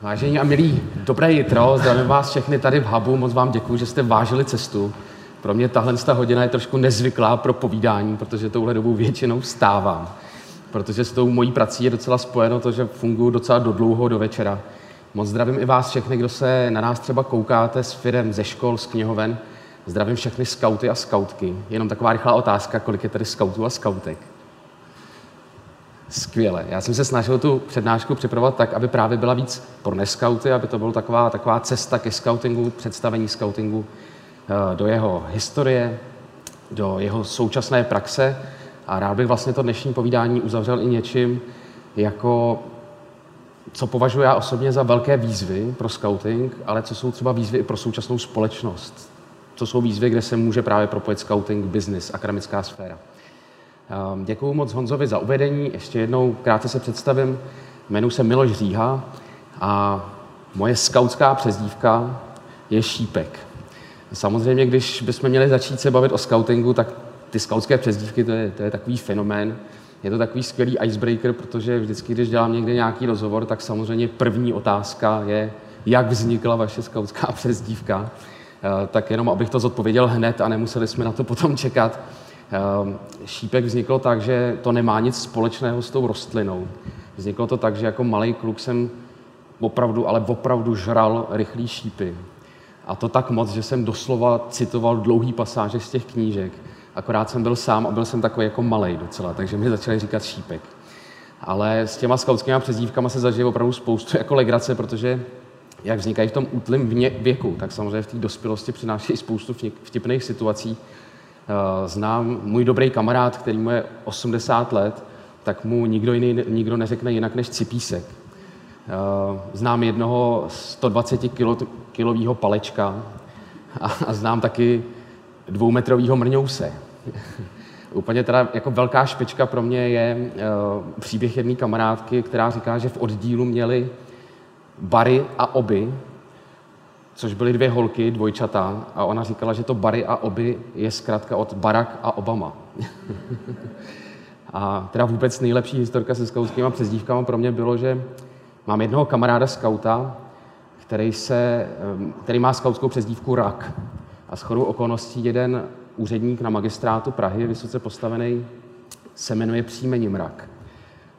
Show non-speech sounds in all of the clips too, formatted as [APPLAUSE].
Vážení a milí, dobré jitro, zdravím vás všechny tady v Hubu, moc vám děkuji, že jste vážili cestu. Pro mě tahle ta hodina je trošku nezvyklá pro povídání, protože touhle dobu většinou vstávám. Protože s tou mojí prací je docela spojeno to, že funguji docela do dlouho, do večera. Moc zdravím i vás všechny, kdo se na nás třeba koukáte s firem ze škol, z knihoven. Zdravím všechny skauty a skautky. Jenom taková rychlá otázka, kolik je tady skautů a skautek? Skvěle. Já jsem se snažil tu přednášku připravovat tak, aby právě byla víc pro neskauty, aby to byla taková, taková cesta ke skautingu, představení skautingu eh, do jeho historie, do jeho současné praxe. A rád bych vlastně to dnešní povídání uzavřel i něčím, jako co považuji já osobně za velké výzvy pro scouting, ale co jsou třeba výzvy i pro současnou společnost. Co jsou výzvy, kde se může právě propojit scouting, business, akademická sféra. Ehm, Děkuji moc Honzovi za uvedení. Ještě jednou krátce se představím. Jmenuji se Miloš Říha a moje skautská přezdívka je Šípek. Samozřejmě, když bychom měli začít se bavit o scoutingu, tak ty skautské přezdívky, to je, to je takový fenomén. Je to takový skvělý icebreaker, protože vždycky, když dělám někde nějaký rozhovor, tak samozřejmě první otázka je, jak vznikla vaše skautská [LAUGHS] přezdívka. Ehm, tak jenom, abych to zodpověděl hned a nemuseli jsme na to potom čekat. Ehm, šípek vzniklo tak, že to nemá nic společného s tou rostlinou. Vzniklo to tak, že jako malý kluk jsem opravdu, ale opravdu žral rychlý šípy. A to tak moc, že jsem doslova citoval dlouhý pasáže z těch knížek. Akorát jsem byl sám a byl jsem takový jako malý docela, takže mi začali říkat šípek. Ale s těma skautskými přezdívkama se zažije opravdu spoustu jako legrace, protože jak vznikají v tom útlém věku, tak samozřejmě v té dospělosti přinášejí spoustu vtipných situací, znám můj dobrý kamarád, který mu je 80 let, tak mu nikdo jiný nikdo neřekne jinak než cipísek. Eh, znám jednoho 120 kilového palečka a znám taky dvoumetrového mrňouse. [LAUGHS] Úplně teda jako velká špička pro mě je uh, příběh jedné kamarádky, která říká, že v oddílu měli Bary a Oby, což byly dvě holky, dvojčata, a ona říkala, že to Barry a Oby je zkrátka od Barack a Obama. [LAUGHS] a teda vůbec nejlepší historka se skautskými přezdívkami pro mě bylo, že mám jednoho kamaráda skauta, který, se, který má skautskou přezdívku Rak. A s chodou okolností jeden úředník na magistrátu Prahy, vysoce postavený, se jmenuje příjmením Rak.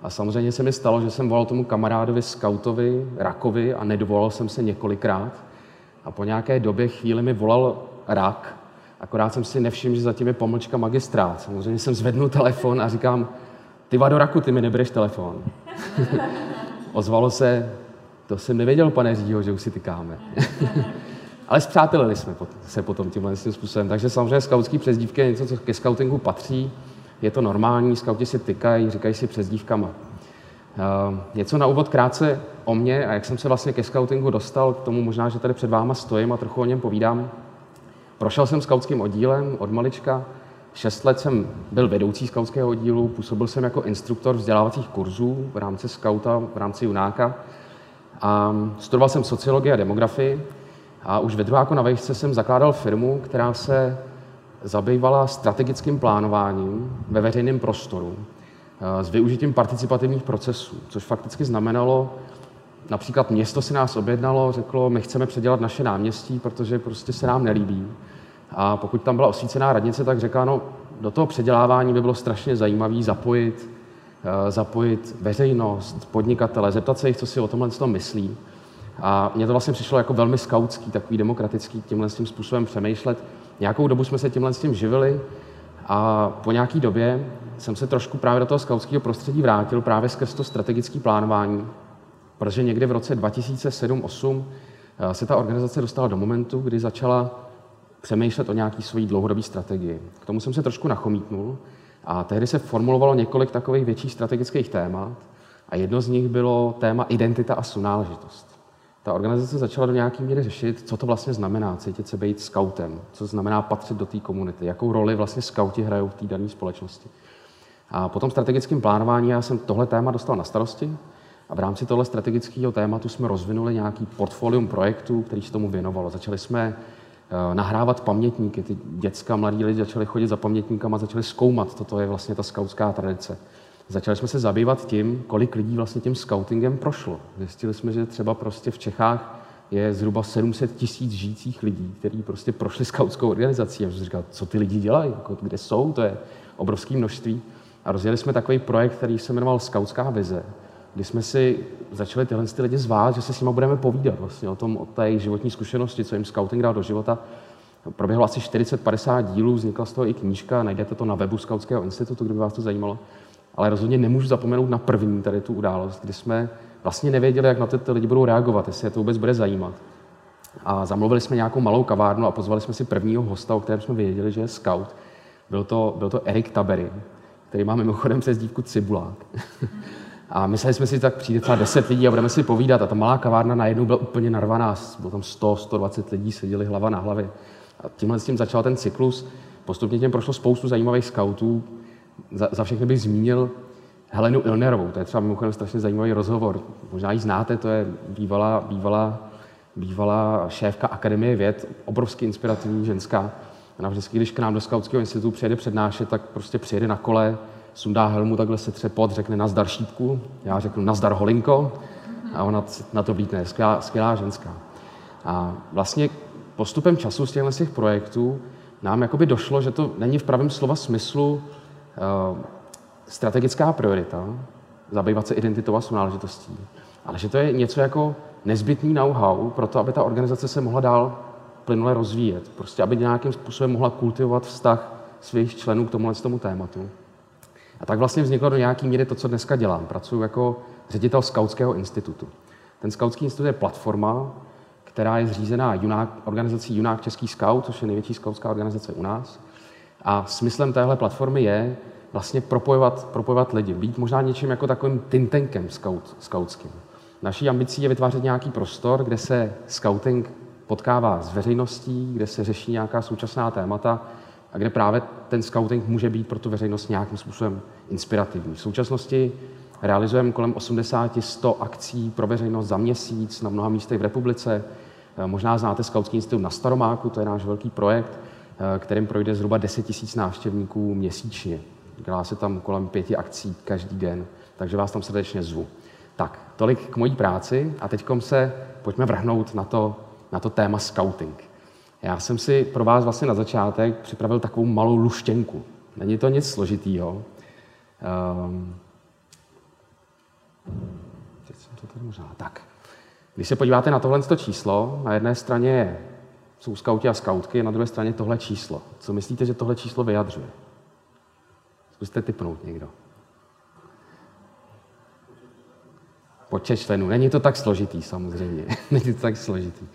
A samozřejmě se mi stalo, že jsem volal tomu kamarádovi skautovi Rakovi a nedovolal jsem se několikrát. A po nějaké době chvíli mi volal rak, akorát jsem si nevšiml, že zatím je pomlčka magistrát. Samozřejmě jsem zvednul telefon a říkám, ty do raku, ty mi nebereš telefon. [LAUGHS] Ozvalo se, to jsem nevěděl, pane Řího, že už si tykáme. [LAUGHS] Ale zpřátelili jsme se potom tímhle tím způsobem. Takže samozřejmě skautský přezdívky je něco, co ke skautingu patří. Je to normální, skauti si tykají, říkají si přezdívkama. Uh, něco na úvod krátce o mě a jak jsem se vlastně ke scoutingu dostal, k tomu možná, že tady před váma stojím a trochu o něm povídám. Prošel jsem scoutským oddílem od malička, šest let jsem byl vedoucí skautského oddílu, působil jsem jako instruktor vzdělávacích kurzů v rámci skauta, v rámci junáka. A studoval jsem sociologii a demografii a už ve druháku na vejšce jsem zakládal firmu, která se zabývala strategickým plánováním ve veřejném prostoru s využitím participativních procesů, což fakticky znamenalo Například město si nás objednalo, řeklo, my chceme předělat naše náměstí, protože prostě se nám nelíbí. A pokud tam byla osvícená radnice, tak řekla, no, do toho předělávání by bylo strašně zajímavé zapojit, uh, zapojit veřejnost, podnikatele, zeptat se jich, co si o tomhle tom myslí. A mně to vlastně přišlo jako velmi skautský, takový demokratický, tímhle s tím způsobem přemýšlet. Nějakou dobu jsme se tímhle s tím živili a po nějaké době jsem se trošku právě do toho skautského prostředí vrátil právě skrz to strategické plánování, protože někdy v roce 2007-2008 eh, se ta organizace dostala do momentu, kdy začala přemýšlet o nějaký svojí dlouhodobé strategii. K tomu jsem se trošku nachomítnul a tehdy se formulovalo několik takových větších strategických témat a jedno z nich bylo téma identita a sounáležitost. Ta organizace začala do nějaké míry řešit, co to vlastně znamená cítit se být scoutem, co znamená patřit do té komunity, jakou roli vlastně skauti hrajou v té dané společnosti. A po tom strategickém plánování já jsem tohle téma dostal na starosti a v rámci tohle strategického tématu jsme rozvinuli nějaký portfolium projektů, který se tomu věnovalo. Začali jsme uh, nahrávat pamětníky, ty děcka, mladí lidi začali chodit za pamětníkama, začali zkoumat, toto je vlastně ta skautská tradice. začali jsme se zabývat tím, kolik lidí vlastně tím scoutingem prošlo. Zjistili jsme, že třeba prostě v Čechách je zhruba 700 tisíc žijících lidí, kteří prostě prošli skautskou organizací. A jsem říkal, co ty lidi dělají, jako, kde jsou, to je obrovské množství. A rozjeli jsme takový projekt, který se jmenoval Skautská vize, kdy jsme si začali tyhle ty lidi zvát, že se s nimi budeme povídat vlastně o tom, o té životní zkušenosti, co jim scouting dal do života. Proběhlo asi 40-50 dílů, vznikla z toho i knížka, najdete to na webu Skautského institutu, kdyby vás to zajímalo. Ale rozhodně nemůžu zapomenout na první tady tu událost, kdy jsme vlastně nevěděli, jak na to ty lidi budou reagovat, jestli je to vůbec bude zajímat. A zamluvili jsme nějakou malou kavárnu a pozvali jsme si prvního hosta, o kterém jsme věděli, že je scout. Byl to, byl to Erik Tabery, který má mimochodem přes dívku Cibulák. A mysleli jsme si, tak přijde třeba 10 lidí a budeme si povídat. A ta malá kavárna najednou byla úplně narvaná. Bylo tam 100, 120 lidí, seděli hlava na hlavě. A tímhle s tím začal ten cyklus. Postupně těm prošlo spoustu zajímavých scoutů. Za, za všechny bych zmínil Helenu Ilnerovou. To je třeba mimochodem strašně zajímavý rozhovor. Možná ji znáte, to je bývalá, bývalá, bývalá šéfka Akademie věd, obrovsky inspirativní ženská. Ona vždycky, když k nám do Skautského institutu přijede přednášet, tak prostě přijede na kole, sundá helmu, takhle se tře pod, řekne nazdar šípku, já řeknu nazdar holinko a ona na to být skvělá, skvělá ženská. A vlastně postupem času z těchto těch projektů nám jakoby došlo, že to není v pravém slova smyslu uh, strategická priorita, zabývat se identitou a sounáležitostí, ale že to je něco jako nezbytný know-how pro to, aby ta organizace se mohla dál plynule rozvíjet. Prostě, aby nějakým způsobem mohla kultivovat vztah svých členů k tomuhle tomu tématu. A tak vlastně vzniklo do nějaký míry to, co dneska dělám. Pracuji jako ředitel Skautského institutu. Ten Skautský institut je platforma, která je zřízená Junák, organizací Junák Český scout, což je největší skautská organizace u nás. A smyslem téhle platformy je vlastně propojovat, propojovat lidi, být možná něčím jako takovým tintenkem scout, skautským. Naší ambicí je vytvářet nějaký prostor, kde se scouting potkává s veřejností, kde se řeší nějaká současná témata a kde právě ten scouting může být pro tu veřejnost nějakým způsobem inspirativní. V současnosti realizujeme kolem 80-100 akcí pro veřejnost za měsíc na mnoha místech v republice. Eh, možná znáte Skautský institut na Staromáku, to je náš velký projekt, eh, kterým projde zhruba 10 000 návštěvníků měsíčně. Dělá se tam kolem pěti akcí každý den, takže vás tam srdečně zvu. Tak, tolik k mojí práci a teď se pojďme vrhnout na to, na to téma scouting. Já jsem si pro vás vlastně na začátek připravil takovou malou luštěnku. Není to nic složitýho. Um, teď jsem to tady možná. Tak. Když se podíváte na tohle číslo, na jedné straně jsou skauti a skautky, na druhé straně tohle číslo. Co myslíte, že tohle číslo vyjadřuje? Zkuste typnout někdo. Počet členů. Není to tak složitý samozřejmě. [LAUGHS] Není to tak složitý.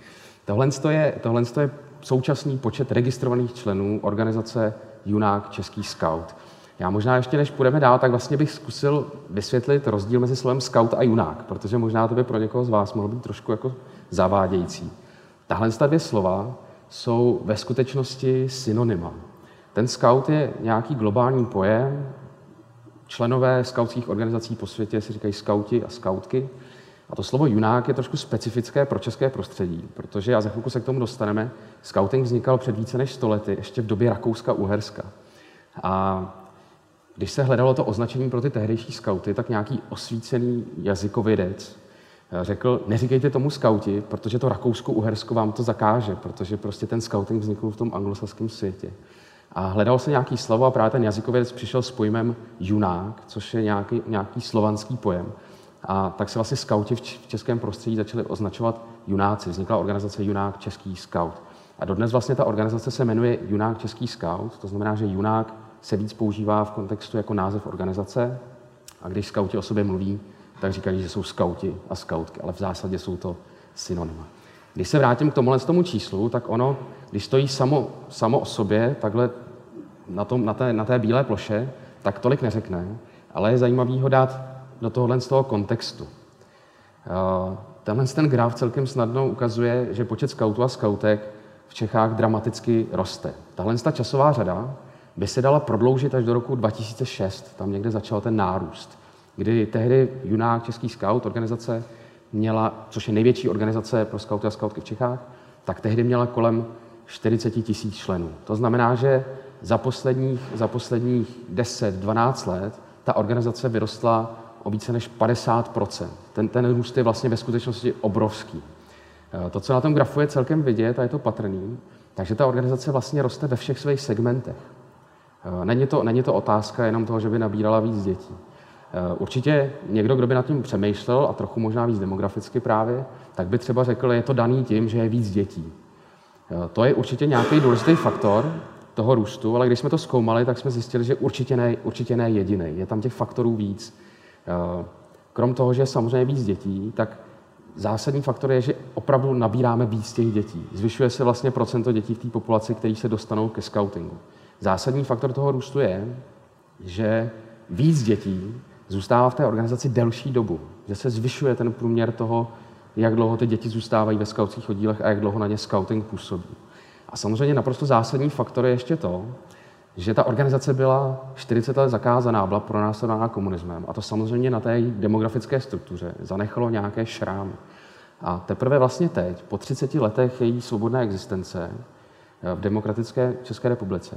Tohle je, tohle je současný počet registrovaných členů organizace Junák Český scout. Já možná ještě, než půjdeme dál, tak vlastně bych zkusil vysvětlit rozdíl mezi slovem scout a junák, protože možná to by pro někoho z vás mohlo být trošku jako zavádějící. Tahle dvě slova jsou ve skutečnosti synonyma. Ten scout je nějaký globální pojem, členové skautských organizací po světě si říkají skauti a skautky, a to slovo junák je trošku specifické pro české prostředí, protože, a za chvilku se k tomu dostaneme, scouting vznikal před více než stolety, ještě v době Rakouska-Uherska. A když se hledalo to označení pro ty tehdejší skauty, tak nějaký osvícený jazykovědec eh, řekl, neříkejte tomu skauti, protože to Rakousko-Uhersko vám to zakáže, protože prostě ten scouting vznikl v tom anglosaském světě. A hledal se nějaký slovo a právě ten jazykovědec přišel s pojmem junák, což je nějaký, nějaký slovanský pojem. A tak se vlastně skauti v českém prostředí začali označovat junáci. Vznikla organizace Junák Český scout. A dodnes vlastně ta organizace se jmenuje Junák Český scout, to znamená, že junák se víc používá v kontextu jako název organizace a když skauti o sobě mluví, tak říkají, že jsou skauti a skautky, ale v zásadě jsou to synonyma. Když se vrátím k tomuhle tomu číslu, tak ono, když stojí samo, samo o sobě, takhle na, tom, na, té, na té bílé ploše, tak tolik neřekne, ale je zajímavý ho dát do tohohle z toho kontextu. Eh, tenhle ten graf celkem snadno ukazuje, že počet skautů a skautek v Čechách dramaticky roste. Tahle ta časová řada by se dala prodloužit až do roku 2006, tam někde začal ten nárůst, kdy tehdy Junák Český scout organizace měla, což je největší organizace pro skauty a skautky v Čechách, tak tehdy měla kolem 40 tisíc členů. To znamená, že za posledních, za posledních 10-12 let ta organizace vyrostla o více než 50% ten, ten růst je vlastně ve skutečnosti obrovský. Eh, to, co na tom grafu je celkem vidět, a je to patrný, takže ta organizace vlastně roste ve všech svých segmentech. Eh, není to, není to otázka jenom toho, že by nabírala víc dětí. Eh, určitě někdo, kdo by nad tím přemýšlel, a trochu možná víc demograficky právě, tak by třeba řekl, je to daný tím, že je víc dětí. To je určitě nějaký důležitý faktor toho růstu, ale když jsme to zkoumali, tak jsme zjistili, že určitě ne, určitě ne jediný. Je tam těch faktorů víc. Krom toho, že je samozřejmě víc dětí, tak zásadní faktor je, že opravdu nabíráme víc těch dětí. Zvyšuje se vlastně procento dětí v té populaci, které se dostanou ke scoutingu. Zásadní faktor toho růstu je, že víc dětí zůstává v té organizaci delší dobu, že se zvyšuje ten průměr toho, jak dlouho ty děti zůstávají ve skautských oddílech a jak dlouho na ně scouting působí. A samozřejmě naprosto zásadní faktor je ještě to, že ta organizace byla 40 let zakázaná, byla pronásledována komunismem a to samozřejmě na té demografické struktuře zanechalo nějaké šrámy. A teprve vlastně teď, po 30 letech její svobodné existence eh, v demokratické České republice,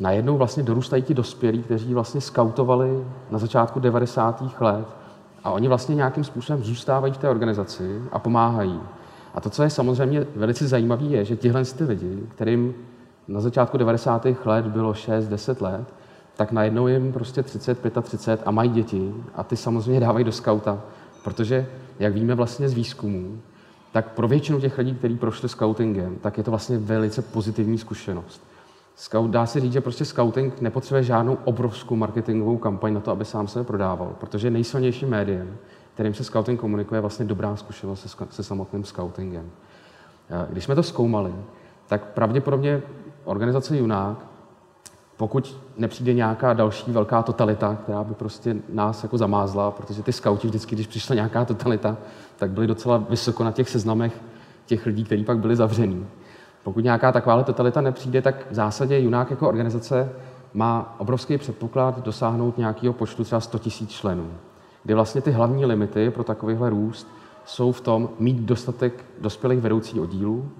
najednou vlastně dorůstají ti dospělí, kteří vlastně skautovali na začátku 90. let a oni vlastně nějakým způsobem zůstávají v té organizaci a pomáhají. A to, co je samozřejmě velice zajímavé, je, že tihle ty lidi, kterým na začátku 90. let bylo 6-10 let, tak najednou jim prostě 30, 35 a mají děti a ty samozřejmě dávají do skauta, protože, jak víme vlastně z výzkumů, tak pro většinu těch lidí, kteří prošli scoutingem, tak je to vlastně velice pozitivní zkušenost. Scout, dá se říct, že prostě scouting nepotřebuje žádnou obrovskou marketingovou kampaň na to, aby sám se prodával, protože nejsilnějším médiem, kterým se scouting komunikuje, je vlastně dobrá zkušenost se, se samotným scoutingem. Když jsme to zkoumali, tak pravděpodobně organizace Junák, pokud nepřijde nějaká další velká totalita, která by prostě nás jako zamázla, protože ty skauti vždycky, když přišla nějaká totalita, tak byli docela vysoko na těch seznamech těch lidí, kteří pak byli zavření. Pokud nějaká taková totalita nepřijde, tak v zásadě Junák jako organizace má obrovský předpoklad dosáhnout nějakého počtu třeba 100 000 členů, kdy vlastně ty hlavní limity pro takovýhle růst jsou v tom mít dostatek dospělých vedoucích oddílů,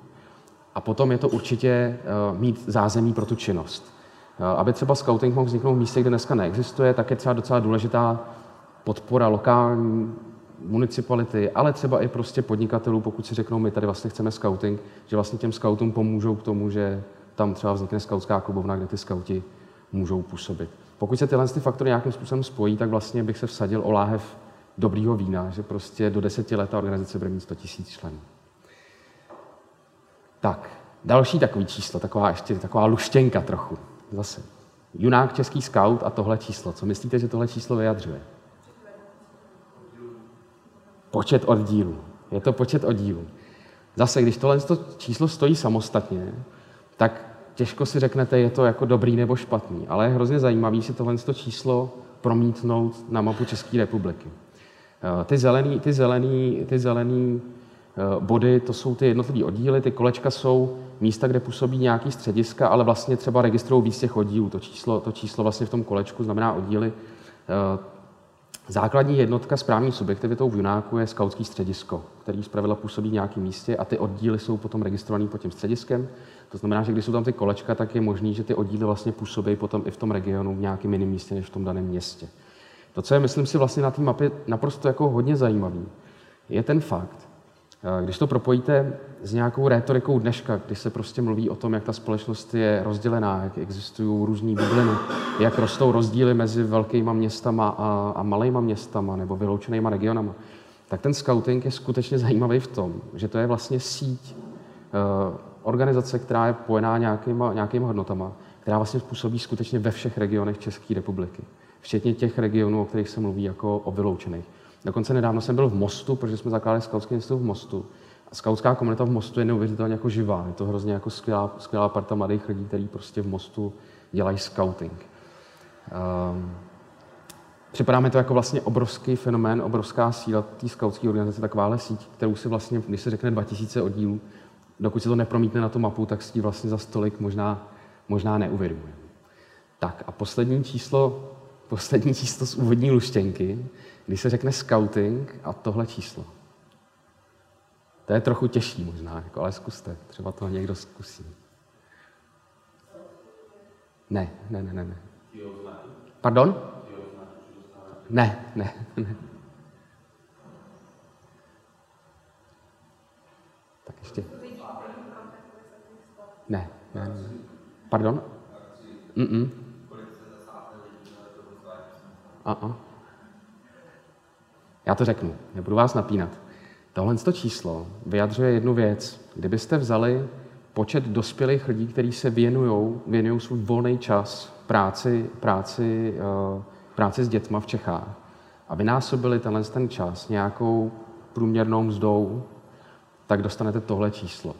a potom je to určitě eh, mít zázemí pro tu činnost. Eh, aby třeba scouting mohl vzniknout v místě, kde dneska neexistuje, tak je třeba docela důležitá podpora lokální municipality, ale třeba i prostě podnikatelů, pokud si řeknou, my tady vlastně chceme scouting, že vlastně těm scoutům pomůžou k tomu, že tam třeba vznikne scoutská klubovna, kde ty scouti můžou působit. Pokud se tyhle ty faktory nějakým způsobem spojí, tak vlastně bych se vsadil o láhev dobrýho vína, že prostě do deseti let ta organizace bude mít 100 000 členů. Tak, další takový číslo, taková ještě taková luštěnka trochu. Zase. Junák český scout a tohle číslo. Co myslíte, že tohle číslo vyjadřuje? Počet oddílů. Je to počet oddílů. Zase, když tohle číslo stojí samostatně, tak těžko si řeknete, je to jako dobrý nebo špatný, ale je hrozně zajímavý si tohle číslo promítnout na mapu České republiky. Eh, ty zelený, ty zelený, ty zelený body, to jsou ty jednotlivé oddíly, ty kolečka jsou místa, kde působí nějaký střediska, ale vlastně třeba registrují víc těch oddílů. To číslo, to číslo vlastně v tom kolečku znamená oddíly. Eh, základní jednotka správní subjektivitou v Junáku je skautský středisko, který zpravidla působí v nějakém místě a ty oddíly jsou potom registrované pod tím střediskem. To znamená, že když jsou tam ty kolečka, tak je možné, že ty oddíly vlastně působí potom i v tom regionu v nějakém jiném místě než v tom daném městě. To, co je, myslím si, vlastně na té mapě naprosto jako hodně zajímavý, je ten fakt, když to propojíte s nějakou rétorikou dneška, kdy se prostě mluví o tom, jak ta společnost je rozdělená, jak existují různý bubliny, jak rostou rozdíly mezi velkýma městama a, a malejma městama nebo vyloučenýma regionama, tak ten scouting je skutečně zajímavý v tom, že to je vlastně síť uh, organizace, která je pojená nějakýma, nějakýma hodnotama, která vlastně působí skutečně ve všech regionech České republiky, včetně těch regionů, o kterých se mluví jako o vyloučených. Dokonce nedávno jsem byl v Mostu, protože jsme zakládali skautské institut v Mostu. A skautská komunita v Mostu je neuvěřitelně jako živá. Je to hrozně jako skvělá, skvělá parta mladých lidí, kteří prostě v Mostu dělají scouting. Um, Připadá mi to jako vlastně obrovský fenomén, obrovská síla té skautské organizace, takováhle síť, kterou si vlastně, když se řekne 2000 oddílů, dokud se to nepromítne na tu mapu, tak si vlastně za stolik možná, možná neuvědomuje. Tak a poslední číslo, poslední číslo z úvodní luštěnky když se řekne scouting a tohle číslo. To je trochu těžší možná, jako, ale zkuste, třeba to někdo zkusí. Ne, ne, ne, ne. ne. Pardon? Ne, ne, ne. Tak ještě. Ne, ne, ne. Pardon? Mm-mm. A-a. Já to řeknu, nebudu vás napínat. Tohle to číslo vyjadřuje jednu věc. Kdybyste vzali počet dospělých lidí, kteří se věnují, svůj volný čas práci, práci, uh, práci s dětma v Čechách a vynásobili tenhle ten čas nějakou průměrnou mzdou, tak dostanete tohle číslo.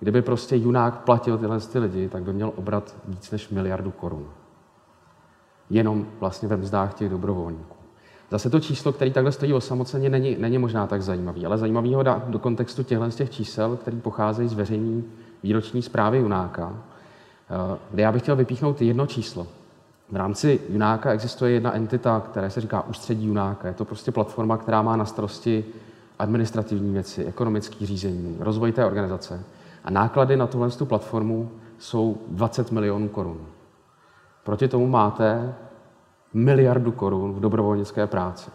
Kdyby prostě Junák platil tyhle ty lidi, tak by měl obrat víc než miliardu korun. Jenom vlastně ve mzdách těch dobrovolníků. Zase to číslo, který takhle stojí osamoceně, není, není možná tak zajímavý, ale zajímavý ho dát do kontextu těchto z těch čísel, který pocházejí z veřejné výroční zprávy Junáka, eh, kde já bych chtěl vypíchnout jedno číslo. V rámci Junáka existuje jedna entita, která se říká Ústředí Junáka. Je to prostě platforma, která má na starosti administrativní věci, ekonomické řízení, rozvoj té organizace. A náklady na tuhle platformu jsou 20 milionů korun. Proti tomu máte miliardu korun v dobrovolnické práci.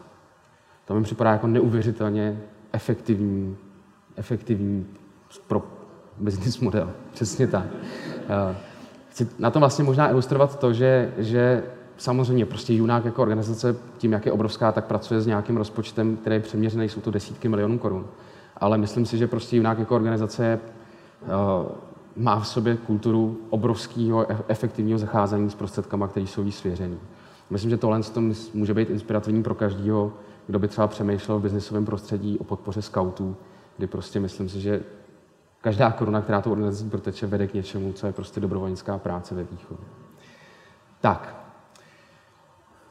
To mi připadá jako neuvěřitelně efektivní, efektivní pro business model. [LAUGHS] Přesně tak. Eh, chci na tom vlastně možná ilustrovat to, že, že samozřejmě prostě Junák jako organizace tím, jak je obrovská, tak pracuje s nějakým rozpočtem, který je přeměřený, jsou to desítky milionů korun. Ale myslím si, že prostě Junák jako organizace uh, má v sobě kulturu obrovského e-, efektivního zacházení s prostředkama, které jsou jí svěřený. Myslím, že tohle může být inspirativní pro každého, kdo by třeba přemýšlel v biznisovém prostředí o podpoře scoutů, kdy prostě myslím si, že každá koruna, která tu organizací proteče, vede k něčemu, co je prostě dobrovolnická práce ve výchově. Tak,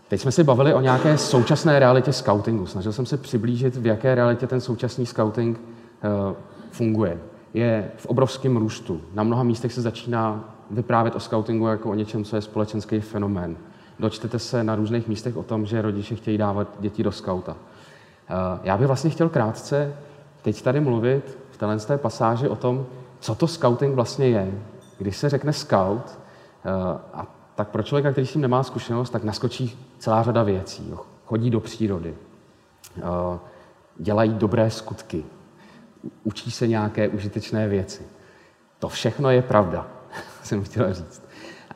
teď jsme si bavili o nějaké současné realitě scoutingu. Snažil jsem se přiblížit, v jaké realitě ten současný scouting uh, funguje. Je v obrovském růstu. Na mnoha místech se začíná vyprávět o scoutingu jako o něčem, co je společenský fenomén. Dočtete se na různých místech o tom, že rodiče chtějí dávat děti do skauta. Uh, já bych vlastně chtěl krátce teď tady mluvit téhle té pasáži o tom, co to scouting vlastně je. Když se řekne scout, eh, a tak pro člověka, který s tím nemá zkušenost, tak naskočí celá řada věcí. Chodí do přírody, eh, dělají dobré skutky, učí se nějaké užitečné věci. To všechno je pravda, [LAUGHS] jsem chtěl říct.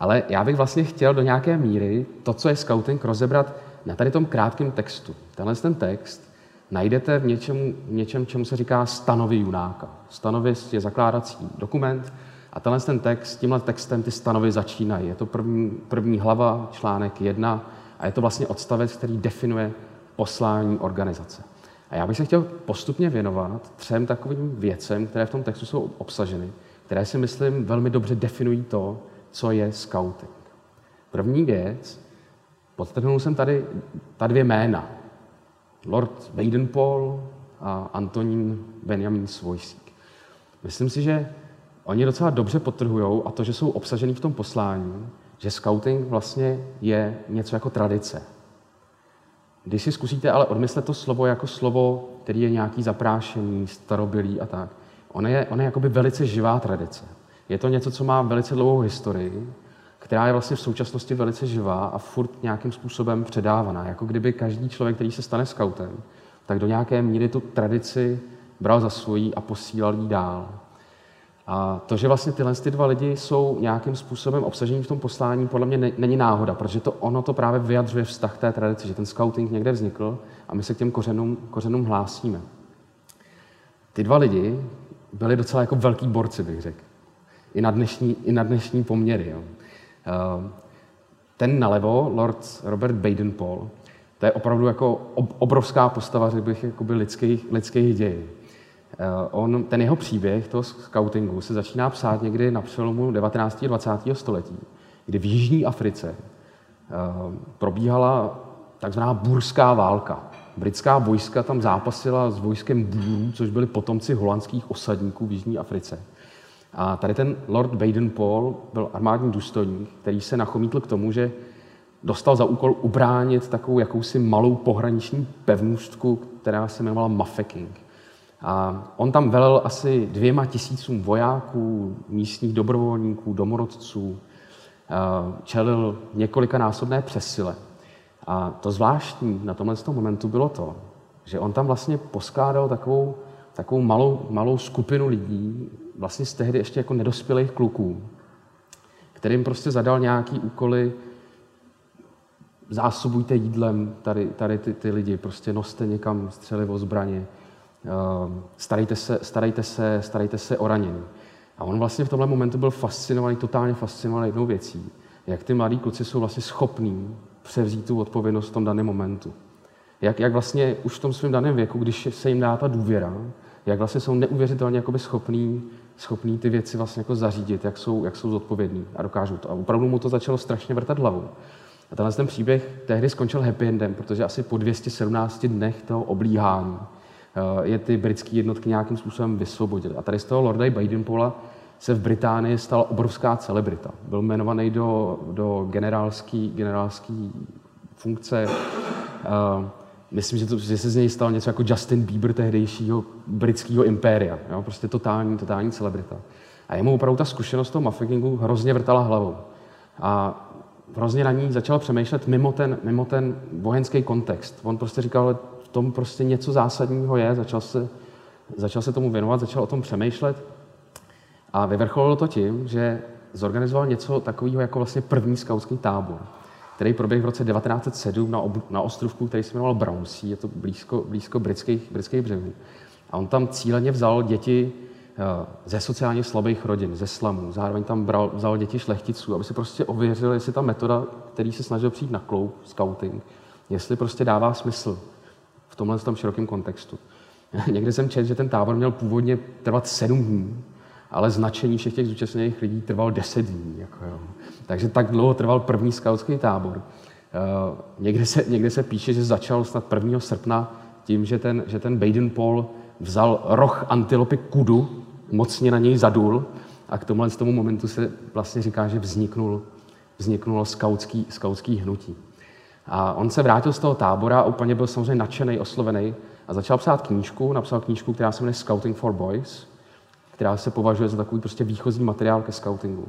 Ale já bych vlastně chtěl do nějaké míry to, co je scouting, rozebrat na tady tom krátkém textu. Tenhle ten text najdete v něčem, něčem, čemu se říká stanovy junáka. Stanovy je zakládací dokument a tenhle ten text, tímhle textem ty stanovy začínají. Je to první, první hlava, článek jedna a je to vlastně odstavec, který definuje poslání organizace. A já bych se chtěl postupně věnovat třem takovým věcem, které v tom textu jsou obsaženy, které si myslím velmi dobře definují to, co je scouting. První věc, podtrhnul jsem tady ta dvě jména, Lord Baden-Paul a Antonín Benjamin Svojsík. Myslím si, že oni docela dobře potrhují a to, že jsou obsažený v tom poslání, že scouting vlastně je něco jako tradice. Když si zkusíte ale odmyslet to slovo jako slovo, který je nějaký zaprášený, starobilý a tak, ono je, ono je jakoby velice živá tradice. Je to něco, co má velice dlouhou historii, která je vlastně v současnosti velice živá a furt nějakým způsobem předávaná. Jako kdyby každý člověk, který se stane skautem, tak do nějaké míry tu tradici bral za svojí a posílal ji dál. A to, že vlastně tyhle ty dva lidi jsou nějakým způsobem obsažení v tom poslání, podle mě není náhoda, protože to ono to právě vyjadřuje vztah té tradici, že ten scouting někde vznikl a my se k těm kořenům, kořenům hlásíme. Ty dva lidi byli docela jako velký borci, bych řekl. I na dnešní, i na dnešní poměry. Jo. Eh, ten nalevo, Lord Robert Baden-Paul, to je opravdu jako obrovská postava, řekl bych, jakoby lidských, lidských dějin. Eh, on, ten jeho příběh toho scoutingu se začíná psát někdy na přelomu 19. a 20. století, kdy v Jižní Africe eh, probíhala takzvaná burská válka. Britská vojska tam zápasila s vojskem Bůrů, což byli potomci holandských osadníků v Jižní Africe. A tady ten Lord Baden-Paul byl armádní důstojník, který se nachomítl k tomu, že dostal za úkol ubránit takovou jakousi malou pohraniční pevnostku, která se jmenovala Mafeking. A on tam velel asi dvěma tisícům vojáků, místních dobrovolníků, domorodců, čelil několikanásobné přesile. A to zvláštní na tomhle tom momentu bylo to, že on tam vlastně poskládal takovou, takovou malou, malou skupinu lidí, vlastně z tehdy ještě jako nedospělých kluků, kterým prostě zadal nějaký úkoly, zásobujte jídlem tady, tady ty, ty lidi, prostě noste někam střelivo zbraně, ehm, starejte se, starejte se, starejte se o ranění. A on vlastně v tomhle momentu byl fascinovaný, totálně fascinovaný jednou věcí, jak ty mladí kluci jsou vlastně schopní převzít tu odpovědnost v tom daném momentu. Jak, jak vlastně už v tom svém daném věku, když se jim dá ta důvěra, jak vlastně jsou neuvěřitelně schopní, schopní ty věci vlastně jako zařídit, jak jsou, jak jsou zodpovědní a dokážou to. A opravdu mu to začalo strašně vrtat hlavu. A tenhle ten příběh tehdy skončil happy endem, protože asi po 217 dnech toho oblíhání eh, je ty britské jednotky nějakým způsobem vysvobodily. A tady z toho Lorda Baden-Paula se v Británii stala obrovská celebrita. Byl jmenovaný do, do generálský, generálský funkce. Myslím, že, to, že se z něj stal něco jako Justin Bieber tehdejšího britského impéria. Jo? Prostě totální, totální celebrita. A jemu opravdu ta zkušenost toho maffingu hrozně vrtala hlavou. A hrozně na ní začal přemýšlet mimo ten, mimo ten vojenský kontext. On prostě říkal, že v tom prostě něco zásadního je, začal se, začal se tomu věnovat, začal o tom přemýšlet a vyvrcholilo to tím, že zorganizoval něco takového jako vlastně první skautský tábor, který proběhl v roce 1907 na, ob, na ostrovku, který se jmenoval Brownsea, je to blízko, blízko britských, britských břehů. A on tam cíleně vzal děti eh, ze sociálně slabých rodin, ze slamů. Zároveň tam bral, vzal děti šlechticů, aby se prostě ověřil, jestli ta metoda, který se snažil přijít na kloup, scouting, jestli prostě dává smysl v tomhle tom širokém kontextu. [LAUGHS] Někde jsem četl, že ten tábor měl původně trvat sedm dní, ale značení všech těch zúčastněných lidí trvalo deset dní. Jako jo. Takže tak dlouho trval první skautský tábor. Uh, někde, se, někde se píše, že začal snad 1. srpna tím, že ten, že ten Baden-Paul vzal roh antilopy kudu, mocně na něj zadul a k tomuhle z tomu momentu se vlastně říká, že vzniknul, vzniknulo skautský, skautský hnutí. A on se vrátil z toho tábora úplně byl samozřejmě nadšený, oslovený a začal psát knížku, napsal knížku, která se jmenuje Scouting for Boys, která se považuje za takový prostě výchozí materiál ke scoutingu.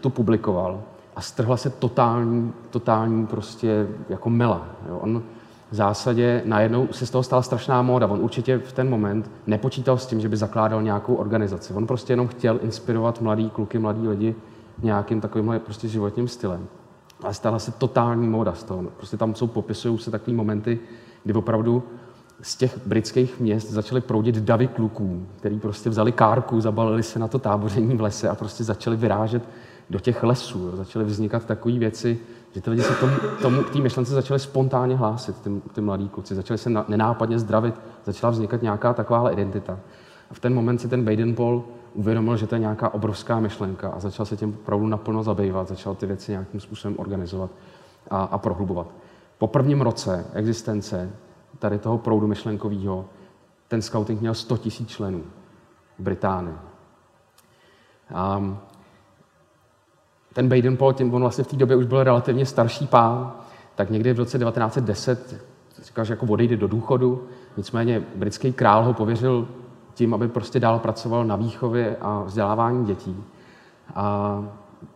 Tu publikoval a strhla se totální, totální prostě jako mela. Jo. On v zásadě najednou se z toho stala strašná móda. On určitě v ten moment nepočítal s tím, že by zakládal nějakou organizaci. On prostě jenom chtěl inspirovat mladý kluky, mladý lidi nějakým takovým prostě životním stylem. A stala se totální móda z toho. Prostě tam jsou, popisují se takové momenty, kdy opravdu z těch britských měst začaly proudit davy kluků, který prostě vzali kárku, zabalili se na to táboření v lese a prostě začali vyrážet do těch lesů. Jo. Začaly vznikat takové věci, že ty lidi se tomu, tomu, k té myšlence začali spontánně hlásit, ty, ty mladí kluci. Začali se na, nenápadně zdravit, začala vznikat nějaká taková identita. A v ten moment si ten Baden-Paul uvědomil, že to je nějaká obrovská myšlenka a začal se tím opravdu naplno zabývat, začal ty věci nějakým způsobem organizovat a, a prohlubovat. Po prvním roce existence tady toho proudu myšlenkového, ten scouting měl 100 000 členů v Británii. A ten Baden Paul, tím on vlastně v té době už byl relativně starší pán, tak někdy v roce 1910 říkal, že jako odejde do důchodu, nicméně britský král ho pověřil tím, aby prostě dál pracoval na výchově a vzdělávání dětí. A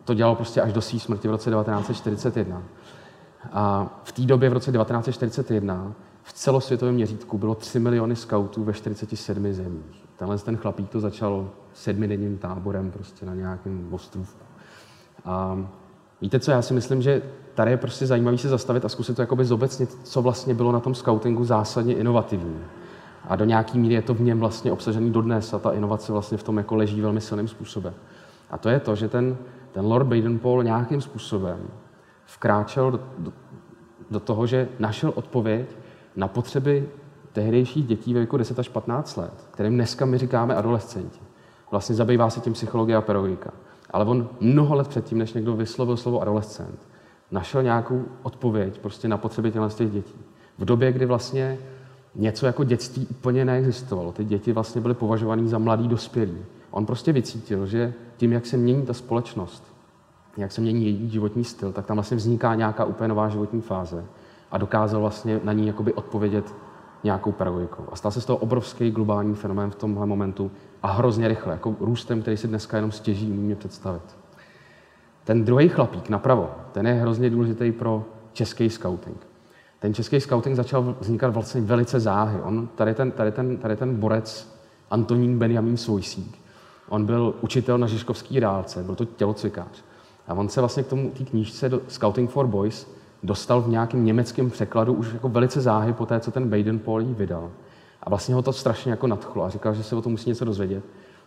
to dělal prostě až do své smrti v roce 1941. A v té době, v roce 1941, v celosvětovém měřítku bylo 3 miliony skautů ve 47 zemích. Tenhle ten chlapík to začal sedmidenním táborem prostě na nějakém ostrovku. A víte co, já si myslím, že tady je prostě zajímavý se zastavit a zkusit to jakoby zobecnit, co vlastně bylo na tom scoutingu zásadně inovativní. A do nějaký míry je to v něm vlastně obsažený dodnes a ta inovace vlastně v tom jako leží velmi silným způsobem. A to je to, že ten, ten Lord Baden-Paul nějakým způsobem vkráčel do, do, do toho, že našel odpověď potřeby tehdejších dětí ve věku 10 až 15 let, kterým dneska my říkáme adolescenti. Vlastně zabývá se tím psychologie a pedagogika. Ale on mnoho let předtím, než někdo vyslovil slovo adolescent, našel nějakou odpověď prostě na potřeby těch dětí. V době, kdy vlastně něco jako dětství úplně neexistovalo. Ty děti vlastně byly považované za mladý dospělí. On prostě vycítil, že tím, jak se mění ta společnost, jak se mění její životní styl, tak tam vlastně vzniká nějaká úplně nová životní fáze a dokázal vlastně na ní jakoby odpovědět nějakou pedagogikou. A stal se z toho obrovský globální fenomén v tomhle momentu a hrozně rychle, jako růstem, který si dneska jenom stěží umíme představit. Ten druhý chlapík napravo, ten je hrozně důležitý pro český scouting. ten český scouting začal vznikat vlastně velice záhy. On, tady ten, tady ten, tady ten borec Antonín Benjamin Svojsík, on byl učitel na Žižkovský dálce, byl to tělocvikář. A on se vlastně k tomu té knížce Scouting for Boys dostal v nějakém německém překladu už jako velice záhy po té, co ten Baden Paul vydal. A vlastně ho to strašně jako nadchlo a říkal, že se o tom musí něco dozvědět.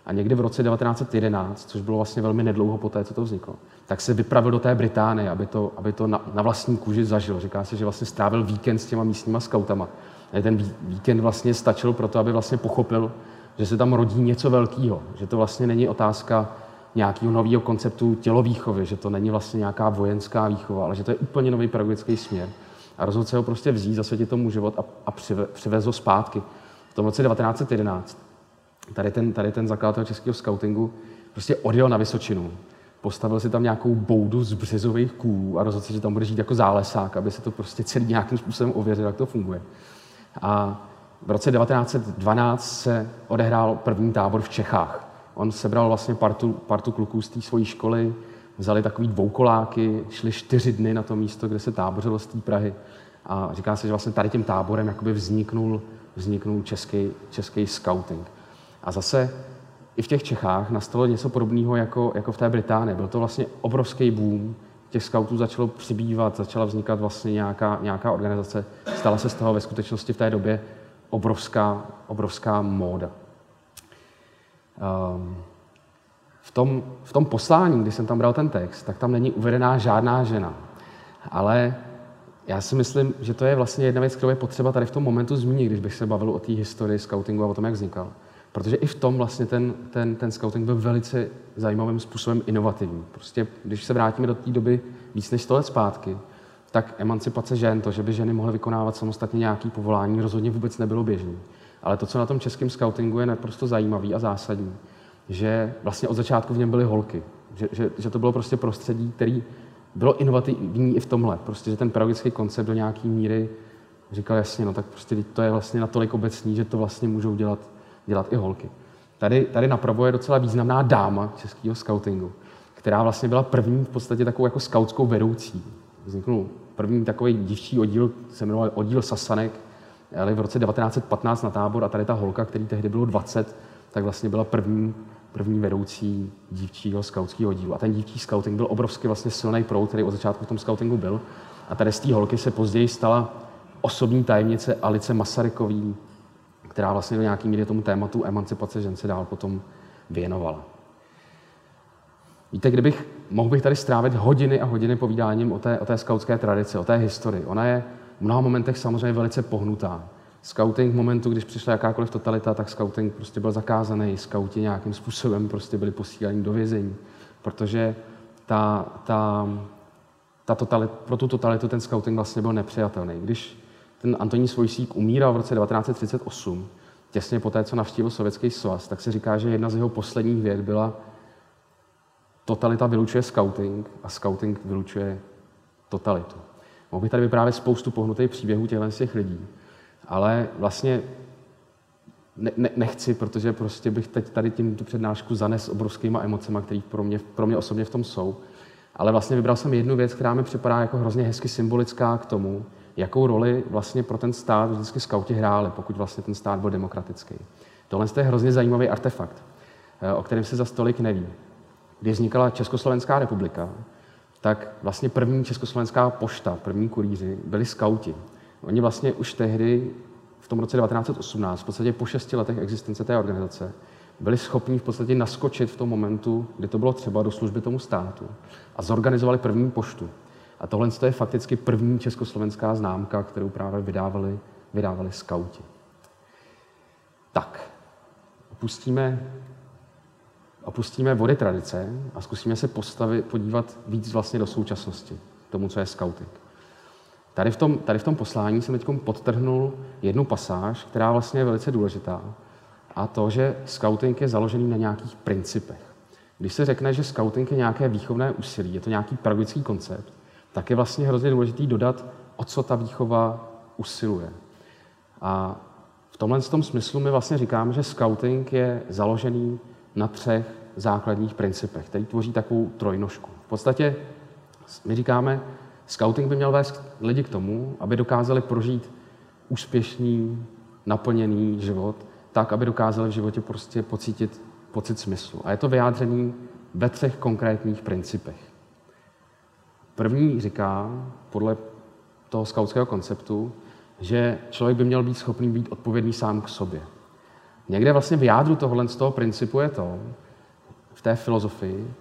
A někdy v roce 1911, což bylo vlastně velmi nedlouho po té, co to vzniklo, tak se vypravil do té Británie, aby to, aby to na, na vlastní kůži zažil. Říká se, že vlastně strávil víkend s těma místníma skautama. A ten víkend vlastně stačil pro to, aby vlastně pochopil, že se tam rodí něco velkého, že to vlastně není otázka nějakého nového konceptu tělovýchovy, že to není vlastně nějaká vojenská výchova, ale že to je úplně nový pedagogický směr. A rozhodl se ho prostě vzít, zasvětit tomu život a, a přive, přivez ho zpátky. V tom roce 1911 tady ten, tady ten zakladatel českého scoutingu prostě odjel na Vysočinu. Postavil si tam nějakou boudu z březových kůlů a rozhodl se, že tam bude žít jako zálesák, aby se to prostě celý nějakým způsobem ověřil, jak to funguje. A v roce 1912 se odehrál první tábor v Čechách. On sebral vlastně partu, partu kluků z té své školy, vzali takový dvoukoláky, šli čtyři dny na to místo, kde se tábořilo z té Prahy. A říká se, že vlastně tady tím táborem jakoby vzniknul, vzniknul český, český scouting. A zase i v těch Čechách nastalo něco podobného jako, jako v té Británii. Byl to vlastně obrovský boom. Těch scoutů začalo přibývat, začala vznikat vlastně nějaká, nějaká organizace. Stala se z toho ve skutečnosti v té době obrovská, obrovská móda. Um, v tom, v tom poslání, kdy jsem tam bral ten text, tak tam není uvedená žádná žena. Ale já si myslím, že to je vlastně jedna věc, kterou je potřeba tady v tom momentu zmínit, když bych se bavil o té historii scoutingu a o tom, jak vznikal. Protože i v tom vlastně ten, ten, ten scouting byl velice zajímavým způsobem inovativní. Prostě, když se vrátíme do té doby víc než 100 let zpátky, tak emancipace žen, to, že by ženy mohly vykonávat samostatně nějaké povolání, rozhodně vůbec nebylo běžné. Ale to, co na tom českém scoutingu je naprosto zajímavý a zásadní, že vlastně od začátku v něm byly holky. Že, že, že to bylo prostě prostředí, který bylo inovativní i v tomhle. Prostě, že ten pedagogický koncept do nějaké míry říkal jasně, no tak prostě to je vlastně natolik obecný, že to vlastně můžou dělat dělat i holky. Tady, tady napravo je docela významná dáma českého scoutingu, která vlastně byla první v podstatě takovou jako skautskou vedoucí. Vzniknul první takový dívčí oddíl, se jmenoval oddíl Sasanek, ale v roce 1915 na tábor a tady ta holka, který tehdy bylo 20, tak vlastně byla první, první vedoucí dívčího skautského oddílu. A ten dívčí scouting byl obrovsky vlastně silný proud, který od začátku v tom scoutingu byl. A tady z té holky se později stala osobní tajemnice Alice Masarykový, která vlastně do nějaký míry tomu tématu emancipace žen se dál potom věnovala. Víte, kdybych, mohl bych tady strávit hodiny a hodiny povídáním o té, o té skautské tradici, o té historii. Ona je v mnoha momentech samozřejmě velice pohnutá. Scouting v momentu, když přišla jakákoliv totalita, tak scouting prostě byl zakázaný. Skauti nějakým způsobem prostě byli posíláni do vězení, protože ta, ta, ta totalit, pro tu totalitu ten scouting vlastně byl nepřijatelný. Když ten Antonín Svojsík umíral v roce 1938, těsně po té, co navštívil Sovětský svaz, tak se říká, že jedna z jeho posledních věd byla totalita vylučuje scouting a scouting vylučuje totalitu. Mohl bych tady vyprávět spoustu pohnutých příběhů těchto těch lidí, ale vlastně ne, ne, nechci, protože prostě bych teď tady tím tu přednášku zanes obrovskýma emocema, které pro mě, pro mě osobně v tom jsou. Ale vlastně vybral jsem jednu věc, která mi připadá jako hrozně hezky symbolická k tomu, jakou roli vlastně pro ten stát vždycky skauti hráli, pokud vlastně ten stát byl demokratický. Tohle je hrozně zajímavý artefakt, eh, o kterém se za stolik neví. Když vznikala Československá republika, tak vlastně první československá pošta, první kurýři byli skauti. Oni vlastně už tehdy, v tom roce 1918, v podstatě po šesti letech existence té organizace, byli schopni v podstatě naskočit v tom momentu, kdy to bylo třeba do služby tomu státu a zorganizovali první poštu. A tohle je fakticky první československá známka, kterou právě vydávali, vydávali skauti. Tak, opustíme, opustíme vody tradice a zkusíme se postavit, podívat víc vlastně do současnosti, tomu, co je scouting. Tady v tom, tady v tom poslání jsem teď podtrhnul jednu pasáž, která vlastně je velice důležitá, a to, že scouting je založený na nějakých principech. Když se řekne, že scouting je nějaké výchovné úsilí, je to nějaký pedagogický koncept, tak je vlastně hrozně důležité dodat, o co ta výchova usiluje. A v tomhle tom smyslu my vlastně říkáme, že scouting je založený na třech základních principech, který tvoří takovou trojnožku. V podstatě my říkáme, Scouting by měl vést lidi k tomu, aby dokázali prožít úspěšný, naplněný život, tak, aby dokázali v životě prostě pocítit pocit smyslu. A je to vyjádření ve třech konkrétních principech. První říká, podle toho skautského konceptu, že člověk by měl být schopný být odpovědný sám k sobě. Někde vlastně v jádru tohle z toho principu je to, v té filozofii,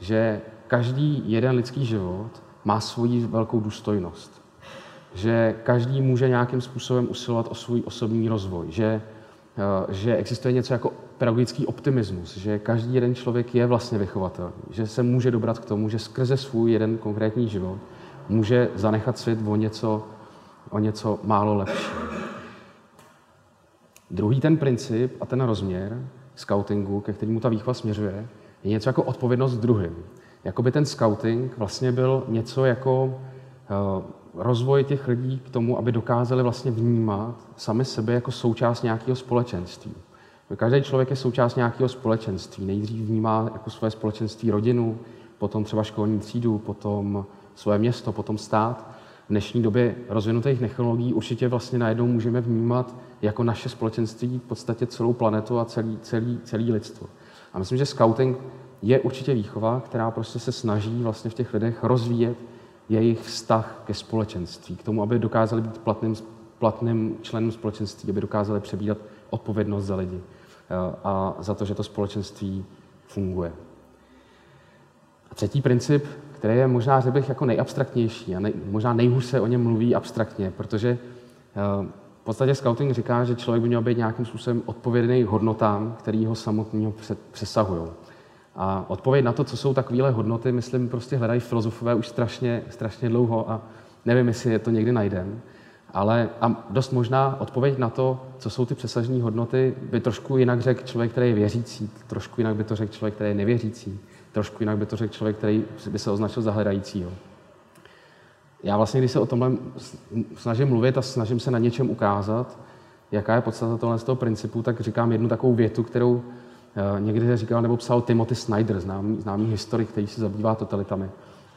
že každý jeden lidský život má svoji velkou důstojnost. Že každý může nějakým způsobem usilovat o svůj osobní rozvoj. Že, eh, že existuje něco jako pedagogický optimismus, že každý jeden člověk je vlastně vychovatel, že se může dobrat k tomu, že skrze svůj jeden konkrétní život může zanechat svět o něco, o něco málo lepší. Druhý ten princip a ten rozměr scoutingu, ke kterému ta výchova směřuje, je něco jako odpovědnost druhým. Jakoby ten scouting vlastně byl něco jako uh, rozvoj těch lidí k tomu, aby dokázali vlastně vnímat sami sebe jako součást nějakého společenství. Každý člověk je součást nějakého společenství. Nejdřív vnímá jako svoje společenství rodinu, potom třeba školní třídu, potom svoje město, potom stát. V dnešní době rozvinutých technologií určitě vlastně najednou můžeme vnímat jako naše společenství v podstatě celou planetu a celý, celý, celý lidstvo. A myslím, že scouting je určitě výchova, která prostě se snaží vlastně v těch lidech rozvíjet jejich vztah ke společenství, k tomu, aby dokázali být platným, platným členem společenství, aby dokázali přebírat odpovědnost za lidi eh, a za to, že to společenství funguje. A třetí princip, který je možná, řekl bych, jako nejabstraktnější a nej, možná nejhůř se o něm mluví abstraktně, protože eh, v podstatě scouting říká, že člověk by měl být nějakým způsobem odpovědný hodnotám, které ho samotného přesahují. A odpověď na to, co jsou takovéhle hodnoty, myslím, prostě hledají filozofové už strašně, strašně dlouho a nevím, jestli je to někdy najdem. Ale a dost možná odpověď na to, co jsou ty přesažní hodnoty, by trošku jinak řekl člověk, který je věřící, trošku jinak by to řekl člověk, který je nevěřící, trošku jinak by to řekl člověk, který by se označil za hledajícího. Já vlastně, když se o tomhle snažím mluvit a snažím se na něčem ukázat, jaká je podstata tohle z toho principu, tak říkám jednu takovou větu, kterou eh, někdy říkal nebo psal Timothy Snyder, známý, známý historik, který se zabývá totalitami.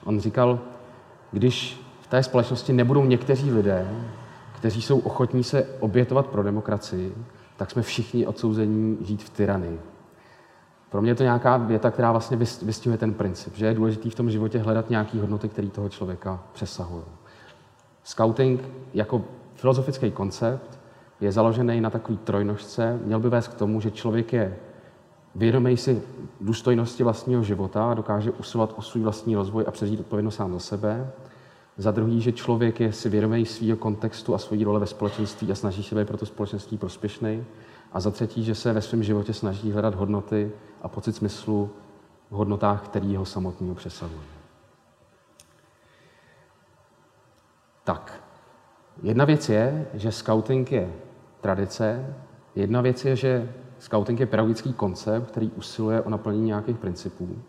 On říkal, když v té společnosti nebudou někteří lidé, kteří jsou ochotní se obětovat pro demokracii, tak jsme všichni odsouzení žít v tyranii. Pro mě je to nějaká věta, která vlastně vystihuje ten princip, že je důležité v tom životě hledat nějaké hodnoty, které toho člověka přesahují. Scouting jako filozofický koncept je založený na takové trojnožce, měl by vést k tomu, že člověk je vědomý si důstojnosti vlastního života dokáže usilovat o svůj vlastní rozvoj a přežít odpovědnost sám za sebe. Za druhý, že člověk je si vědomý svého kontextu a svojí role ve společenství a snaží se být pro to společenství prospěšný. A za třetí, že se ve svém životě snaží hledat hodnoty a pocit smyslu v hodnotách, který jeho samotného přesahují. Tak, jedna věc je, že scouting je tradice, jedna věc je, že scouting je pedagogický koncept, který usiluje o naplnění nějakých principů.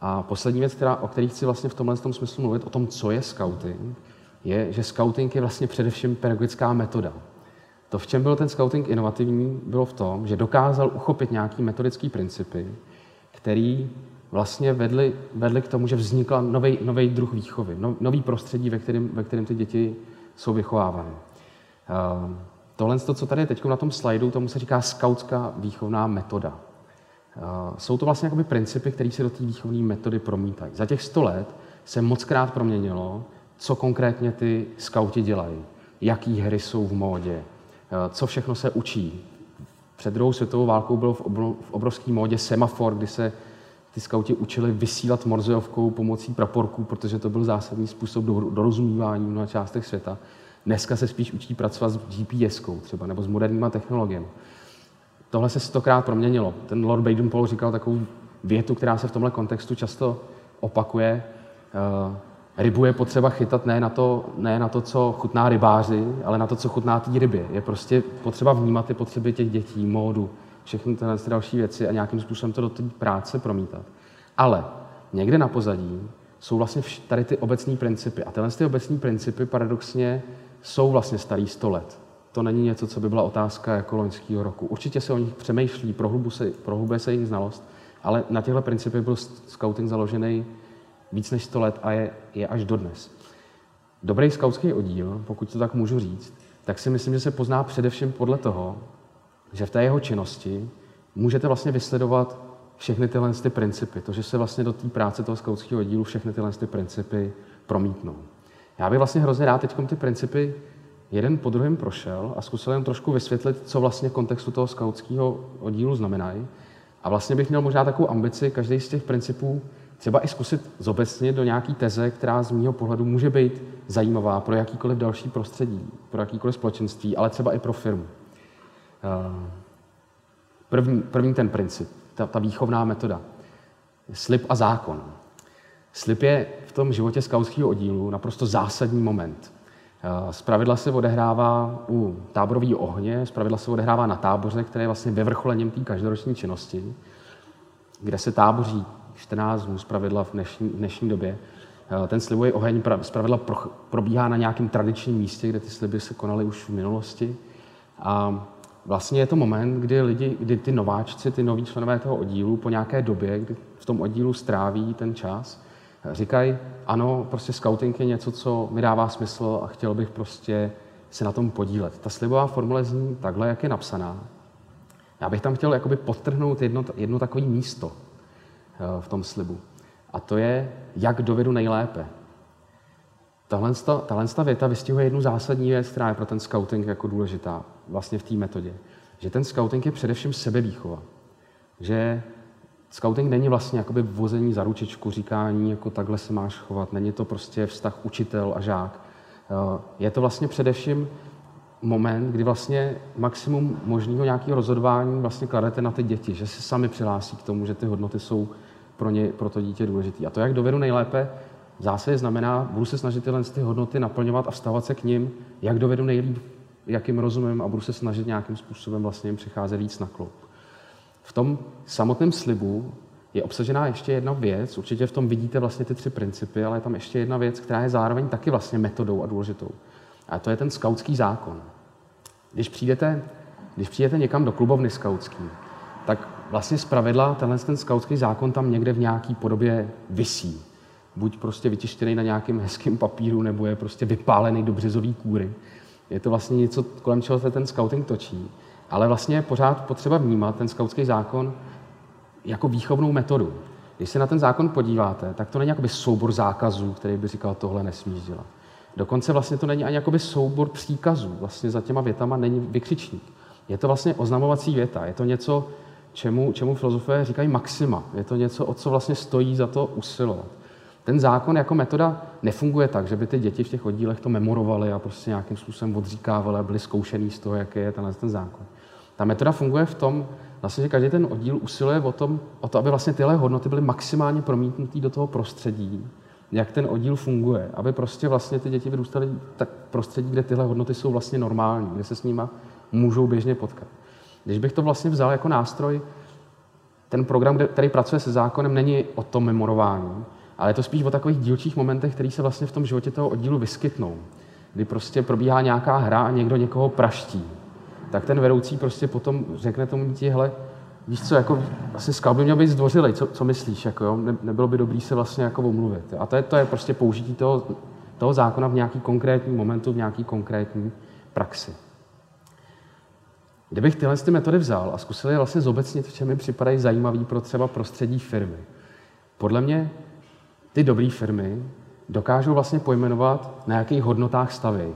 A poslední věc, která, o které chci vlastně v tomhle tom smyslu mluvit, o tom, co je scouting, je, že scouting je vlastně především pedagogická metoda. To, v čem byl ten scouting inovativní, bylo v tom, že dokázal uchopit nějaký metodický principy, který vlastně vedli, vedli k tomu, že vznikla nový druh výchovy, no, nový prostředí, ve kterém, ve kterém ty děti jsou vychovávány. Uh, tohle, co tady je teď na tom slajdu, tomu se říká skautská výchovná metoda. Uh, jsou to vlastně jakoby principy, které se do té výchovné metody promítají. Za těch 100 let se moc krát proměnilo, co konkrétně ty skauti dělají, jaký hry jsou v módě, co všechno se učí. Před druhou světovou válkou byl v, obrovský módě semafor, kdy se ty skauti učili vysílat morzejovkou pomocí praporků, protože to byl zásadní způsob dorozumívání na částech světa. Dneska se spíš učí pracovat s GPS-kou třeba, nebo s moderníma technologiemi. Tohle se stokrát proměnilo. Ten Lord Baden-Powell říkal takovou větu, která se v tomhle kontextu často opakuje. Rybu je potřeba chytat ne na, to, ne na to, co chutná rybáři, ale na to, co chutná té rybě. Je prostě potřeba vnímat ty potřeby těch dětí, módu, všechny tyhle další věci a nějakým způsobem to do té práce promítat. Ale někde na pozadí jsou vlastně tady ty obecní principy. A tyhle ty obecní principy paradoxně jsou vlastně starý 100 let. To není něco, co by byla otázka jako loňského roku. Určitě se o nich přemýšlí, prohlubuje se, prohlubuje se jejich znalost, ale na těchto principech byl scouting založený víc než 100 let a je, je až dodnes. dobrý skautský oddíl, pokud to tak můžu říct, tak si myslím, že se pozná především podle toho, že v té jeho činnosti můžete vlastně vysledovat všechny tyhle ty principy, to, že se vlastně do té práce toho skautského oddílu všechny tyhle ty principy promítnou. Já bych vlastně hrozně rád teď ty principy jeden po druhém prošel a zkusil jen trošku vysvětlit, co vlastně v kontextu toho skautského oddílu znamenají. A vlastně bych měl možná takovou ambici každý z těch principů třeba i zkusit zobecnit do nějaký teze, která z mého pohledu může být zajímavá pro jakýkoliv další prostředí, pro jakýkoliv společenství, ale třeba i pro firmu. Eh, první, první ten princip, ta, ta výchovná metoda. Slib a zákon. Slib je v tom životě skautského oddílu naprosto zásadní moment. Eh, se odehrává u táborového ohně, spravidla se odehrává na táboře, které je vlastně vyvrcholením té každoroční činnosti, kde se táboří 14 dnů zpravidla v dnešní, v dnešní době. Eh, ten slibový oheň zpravidla probíhá na nějakém tradičním místě, kde ty sliby se konaly už v minulosti. A vlastně je to moment, kdy lidi, kdy ty nováčci, ty noví členové toho oddílu po nějaké době, kdy v tom oddílu stráví ten čas, říkají, ano, prostě scouting je něco, co mi dává smysl a chtěl bych prostě se na tom podílet. Ta slibová formule zní takhle, jak je napsaná. Já bych tam chtěl jakoby podtrhnout jedno, jedno takové místo v tom slibu. A to je, jak dovedu nejlépe. Tahle, tahle věta vystihuje jednu zásadní věc, která je pro ten scouting jako důležitá vlastně v té metodě. Že ten scouting je především sebevýchova. Že Scouting není vlastně jakoby vození za ručičku, říkání, jako takhle se máš chovat. Není to prostě vztah učitel a žák. Eh, je to vlastně především moment, kdy vlastně maximum možného nějakého rozhodování vlastně kladete na ty děti, že se sami přihlásí k tomu, že ty hodnoty jsou pro, ně, pro to dítě důležité. A to, jak dovedu nejlépe, zásadě znamená, budu se snažit tyhle ty hodnoty naplňovat a vstávat se k ním, jak dovedu nejlíp, jakým rozumím a budu se snažit nějakým způsobem vlastně jim přicházet víc na kloup. V tom samotném slibu je obsažená ještě jedna věc, určitě v tom vidíte vlastně ty tři principy, ale je tam ještě jedna věc, která je zároveň taky vlastně metodou a důležitou. A to je ten skautský zákon. Když přijdete, když přijdete někam do klubovny skautský, tak vlastně z pravidla tenhle ten skautský zákon tam někde v nějaký podobě visí. Buď prostě vytištěný na nějakém hezkém papíru, nebo je prostě vypálený do březový kůry. Je to vlastně něco, kolem čeho se ten scouting točí. Ale vlastně je pořád potřeba vnímat ten skautský zákon jako výchovnou metodu. Když se na ten zákon podíváte, tak to není jakoby soubor zákazů, který by říkal, tohle nesmíš dělat. Dokonce vlastně to není ani jakoby soubor příkazů. Vlastně za těma větama není vykřičník. Je to vlastně oznamovací věta. Je to něco, čemu, čemu filozofové říkají maxima. Je to něco, o co vlastně stojí za to usilovat. Ten zákon jako metoda nefunguje tak, že by ty děti v těch oddílech to memorovaly a prostě nějakým způsobem odříkávaly a byly zkoušený z toho, jaký je tenhle ten zákon. Ta metoda funguje v tom, vlastně, že každý ten oddíl usiluje o, tom, o to, aby vlastně tyhle hodnoty byly maximálně promítnuté do toho prostředí, jak ten oddíl funguje, aby prostě vlastně ty děti vyrůstaly tak prostředí, kde tyhle hodnoty jsou vlastně normální, kde se s nimi můžou běžně potkat. Když bych to vlastně vzal jako nástroj, ten program, který pracuje se zákonem, není o tom memorování, ale je to spíš o takových dílčích momentech, které se vlastně v tom životě toho oddílu vyskytnou. Kdy prostě probíhá nějaká hra a někdo někoho praští tak ten vedoucí prostě potom řekne tomu dítě, hele, víš co, jako asi scout by měl být zdvořilej, co, co myslíš, jako jo? Ne, nebylo by dobrý se vlastně jako omluvit. A to je, to je prostě použití toho, toho zákona v nějaký konkrétní momentu, v nějaký konkrétní praxi. Kdybych tyhle ty metody vzal a zkusil je vlastně zobecnit, v čem mi připadají zajímavý pro třeba prostředí firmy. Podle mě ty dobré firmy dokážou vlastně pojmenovat, na jakých hodnotách staví.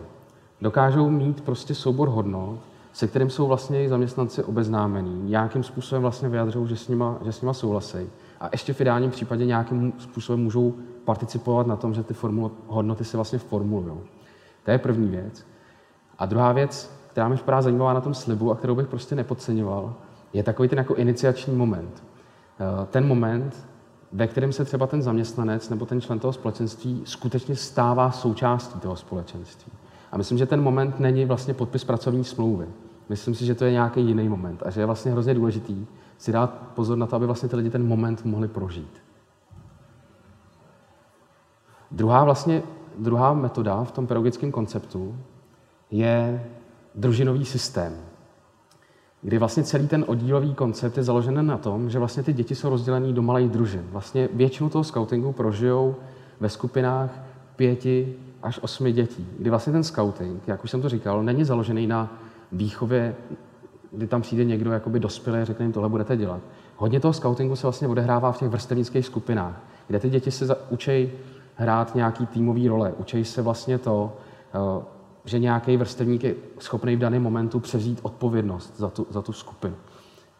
Dokážou mít prostě soubor hodnot, se kterým jsou vlastně i zaměstnanci obeznámení, nějakým způsobem vlastně vyjadřují, že s nima, že s nima souhlasí. A ještě v ideálním případě nějakým způsobem můžou participovat na tom, že ty formul, hodnoty se vlastně formulují. To je první věc. A druhá věc, která mi připadá zajímavá na tom slibu a kterou bych prostě nepodceňoval, je takový ten jako iniciační moment. Eh, ten moment, ve kterém se třeba ten zaměstnanec nebo ten člen toho společenství skutečně stává součástí toho společenství. A myslím, že ten moment není vlastně podpis pracovní smlouvy. Myslím si, že to je nějaký jiný moment a že je vlastně hrozně důležitý si dát pozor na to, aby vlastně ty lidi ten moment mohli prožít. Druhá vlastně, druhá metoda v tom pedagogickém konceptu je družinový systém, kdy vlastně celý ten oddílový koncept je založen na tom, že vlastně ty děti jsou rozdělené do malých družin. Vlastně většinu toho scoutingu prožijou ve skupinách pěti až osmi dětí, kdy vlastně ten scouting, jak už jsem to říkal, není založený na výchově, kdy tam přijde někdo jakoby dospělý a řekne jim, tohle budete dělat. Hodně toho scoutingu se vlastně odehrává v těch vrstevnických skupinách, kde ty děti se učí hrát nějaký týmový role, učí se vlastně to, eh, že nějaký vrstevník je schopný v daném momentu převzít odpovědnost za tu, za tu skupinu.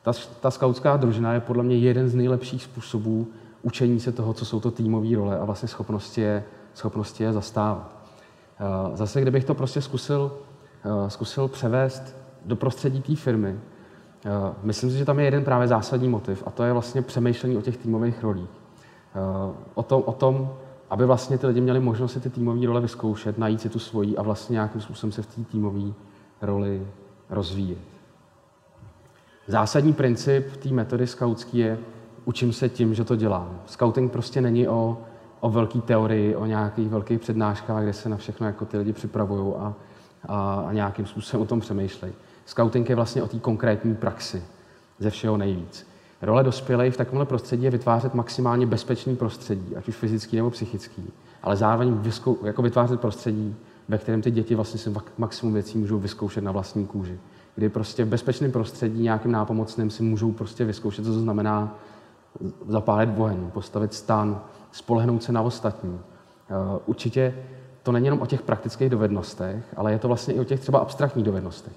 Ta, ta skautská družina je podle mě jeden z nejlepších způsobů učení se toho, co jsou to týmové role a vlastně schopnosti je, schopnosti je zastávat. Eh, zase, kdybych to prostě zkusil, eh, zkusil převést do prostředí té firmy, eh, myslím si, že tam je jeden právě zásadní motiv a to je vlastně přemýšlení o těch týmových rolích. O tom, o tom aby vlastně ty lidi měli možnost si ty týmové role vyzkoušet, najít si tu svoji a vlastně nějakým způsobem se v té týmové roli rozvíjet. Zásadní princip té metody skautské je, učím se tím, že to dělám. Scouting prostě není o, o velké teorii, o nějakých velkých přednáškách, kde se na všechno jako ty lidi připravují a, a, a nějakým způsobem o tom přemýšlejí. Scouting je vlastně o té konkrétní praxi ze všeho nejvíc. Role dospělých v takovémhle prostředí je vytvářet maximálně bezpečný prostředí, ať už fyzický nebo psychický, ale zároveň vyskou, jako vytvářet prostředí, ve kterém ty děti vlastně si maximum věcí můžou vyzkoušet na vlastní kůži. Kdy prostě v bezpečném prostředí, nějakým nápomocným si můžou prostě vyzkoušet, co to znamená zapálit oheň, postavit stan, spolehnout se na ostatní. Eh, určitě to není jenom o těch praktických dovednostech, ale je to vlastně i o těch třeba abstraktních dovednostech.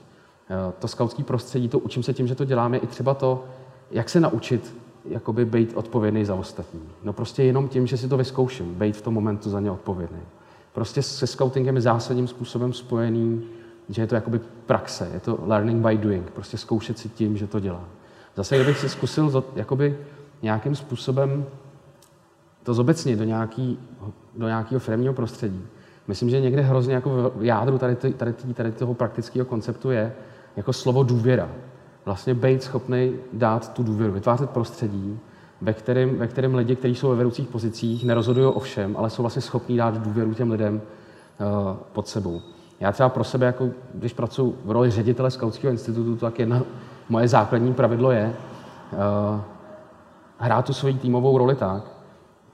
Eh, to skautské prostředí, to učím se tím, že to děláme, i třeba to, jak se naučit jakoby být odpovědný za ostatní. No prostě jenom tím, že si to vyzkouším, být v tom momentu za ně odpovědný. Prostě se scoutingem je zásadním způsobem spojený, že je to jakoby praxe, je to learning by doing, prostě zkoušet si tím, že to dělá. Zase, kdybych si zkusil jakoby nějakým způsobem to zobecnit do, nějaký, do nějakého firmního prostředí, myslím, že někde hrozně jako v jádru tady, tady, tady toho praktického konceptu je jako slovo důvěra vlastně být schopný dát tu důvěru, vytvářet prostředí, ve kterém, ve kterém lidi, kteří jsou ve vedoucích pozicích, nerozhodují o všem, ale jsou vlastně schopní dát důvěru těm lidem uh, pod sebou. Já třeba pro sebe, jako když pracuji v roli ředitele Skautského institutu, tak jedna moje základní pravidlo je uh, hrát tu svoji týmovou roli tak,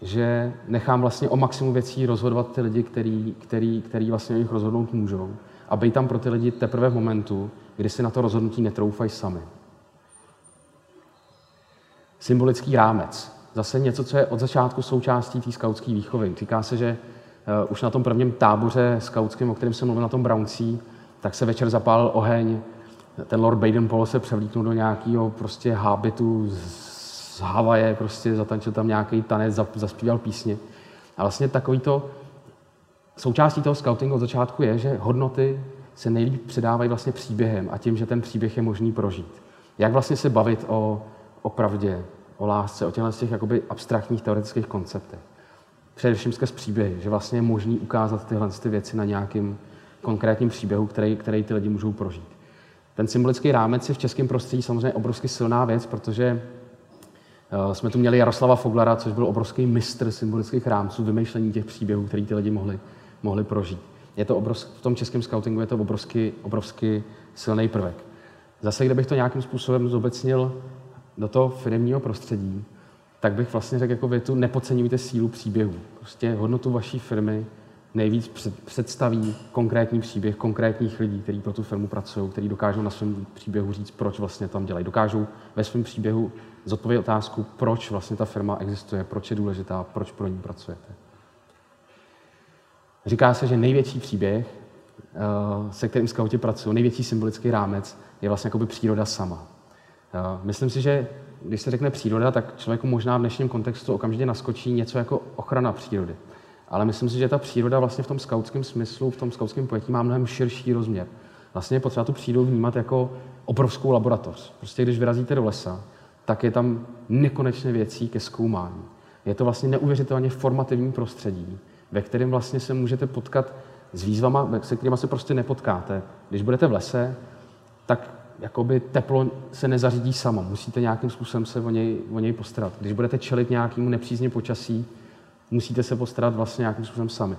že nechám vlastně o maximum věcí rozhodovat ty lidi, který, který, který vlastně o nich rozhodnout můžou. A být tam pro ty lidi teprve v momentu, kdy si na to rozhodnutí netroufají sami. Symbolický rámec. Zase něco, co je od začátku součástí té skautské výchovy. Říká se, že uh, už na tom prvním táboře skautském, o kterém jsem mluvil na tom Browncí, tak se večer zapálil oheň, ten Lord Baden-Powell se převlíknul do nějakého prostě hábitu z Havaje, prostě zatančil tam nějaký tanec, zaspíval písně. A vlastně takový to, součástí toho scoutingu od začátku je, že hodnoty se nejlíp předávají vlastně příběhem a tím, že ten příběh je možný prožít. Jak vlastně se bavit o, o pravdě, o lásce, o těchto těch jakoby abstraktních teoretických konceptech. Především skrz příběhy, že vlastně je možný ukázat tyhle ty věci na nějakým konkrétním příběhu, který, který ty lidi můžou prožít. Ten symbolický rámec je v českém prostředí samozřejmě obrovsky silná věc, protože uh, jsme tu měli Jaroslava Foglara, což byl obrovský mistr symbolických rámců, vymýšlení těch příběhů, který ty lidi mohli, mohli prožít je to obrovsk, v tom českém scoutingu je to obrovský, obrovský silný prvek. Zase, kdybych to nějakým způsobem zobecnil do toho firmního prostředí, tak bych vlastně řekl jako větu, nepodceňujte sílu příběhu. Prostě hodnotu vaší firmy nejvíc před, představí konkrétní příběh konkrétních lidí, kteří pro tu firmu pracují, kteří dokážou na svém příběhu říct, proč vlastně tam dělají. Dokážou ve svém příběhu zodpovědět otázku, proč vlastně ta firma existuje, proč je důležitá, proč pro ní pracujete. Říká se, že největší příběh, eh, se kterým skauti pracují, největší symbolický rámec, je vlastně jakoby příroda sama. Eh, myslím si, že když se řekne příroda, tak člověku možná v dnešním kontextu okamžitě naskočí něco jako ochrana přírody. Ale myslím si, že ta příroda vlastně v tom skautském smyslu, v tom skautském pojetí má mnohem širší rozměr. Vlastně je potřeba tu přírodu vnímat jako obrovskou laboratoř. Prostě když vyrazíte do lesa, tak je tam nekonečné věcí ke zkoumání. Je to vlastně neuvěřitelně formativní prostředí, ve kterém vlastně se můžete potkat s výzvama, se kterými se prostě nepotkáte. Když budete v lese, tak jakoby teplo se nezařídí samo. Musíte nějakým způsobem se o něj, o něj postarat. Když budete čelit nějakému nepřízně počasí, musíte se postarat vlastně nějakým způsobem sami.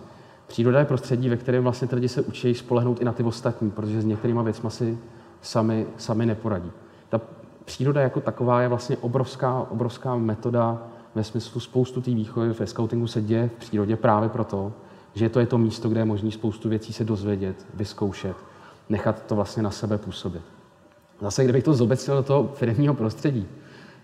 Příroda je prostředí, ve kterém vlastně ty lidi se učí spolehnout i na ty ostatní, protože s některýma věcmi si sami, sami neporadí. Ta příroda jako taková je vlastně obrovská, obrovská metoda ve smyslu spoustu té výchovy ve scoutingu se děje v přírodě právě proto, že to je to místo, kde je možné spoustu věcí se dozvědět, vyzkoušet, nechat to vlastně na sebe působit. Zase, kdybych to zobecnil do toho firmního prostředí,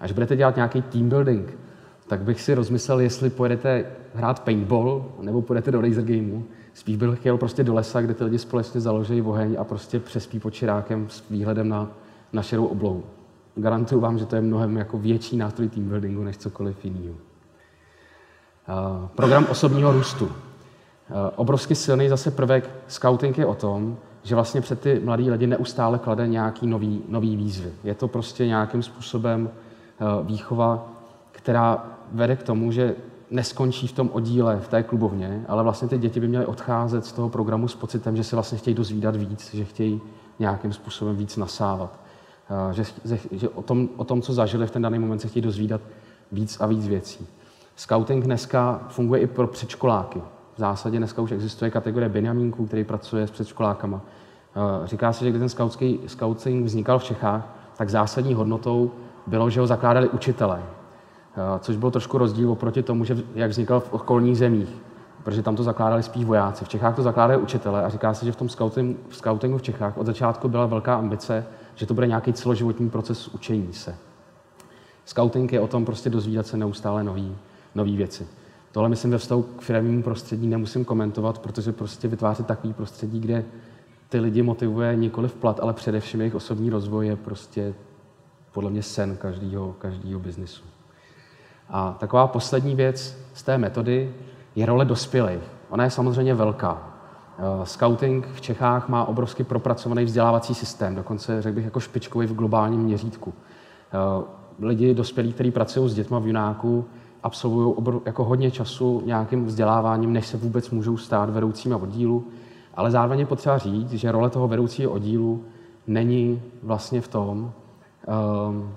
až budete dělat nějaký team building, tak bych si rozmyslel, jestli pojedete hrát paintball nebo půjdete do laser gameu. Spíš bych chtěl prostě do lesa, kde ty lidi společně založí oheň a prostě přespí pod čirákem s výhledem na, na šerou oblohu. Garantuju vám, že to je mnohem jako větší nástroj team buildingu než cokoliv jiného. Uh, program osobního růstu. Uh, obrovsky silný zase prvek scouting je o tom, že vlastně před ty mladí lidi neustále klade nějaký nový, nový výzvy. Je to prostě nějakým způsobem uh, výchova, která vede k tomu, že neskončí v tom oddíle, v té klubovně, ale vlastně ty děti by měly odcházet z toho programu s pocitem, že se vlastně chtějí dozvídat víc, že chtějí nějakým způsobem víc nasávat. Že, že o, tom, o tom, co zažili v ten daný moment, se chtějí dozvídat víc a víc věcí. Scouting dneska funguje i pro předškoláky. V zásadě dneska už existuje kategorie Benjamínků, který pracuje s předškolákama. Říká se, že když ten scouting vznikal v Čechách, tak zásadní hodnotou bylo, že ho zakládali učitelé. Eh, což byl trošku rozdíl oproti tomu, že jak vznikal v okolních zemích, protože tam to zakládali spíš vojáci. V Čechách to zakládají učitele a říká se, že v tom v scoutingu v Čechách od začátku byla velká ambice, že to bude nějaký celoživotní proces učení se. Scouting je o tom prostě dozvídat se neustále nové věci. Tohle myslím ve vztahu k firmnímu prostředí nemusím komentovat, protože prostě vytváří takový prostředí, kde ty lidi motivuje nikoli v plat, ale především jejich osobní rozvoj je prostě podle mě sen každého, každého biznisu. A taková poslední věc z té metody je role dospělých. Ona je samozřejmě velká. Eh, scouting v Čechách má obrovsky propracovaný vzdělávací systém, dokonce řekl bych jako špičkový v globálním měřítku. Eh, lidi dospělí, kteří pracují s dětmi v Junáku, absolvují jako hodně času nějakým vzděláváním, než se vůbec můžou stát vedoucími oddílu. Ale zároveň je potřeba říct, že role toho vedoucího oddílu není vlastně v tom, um,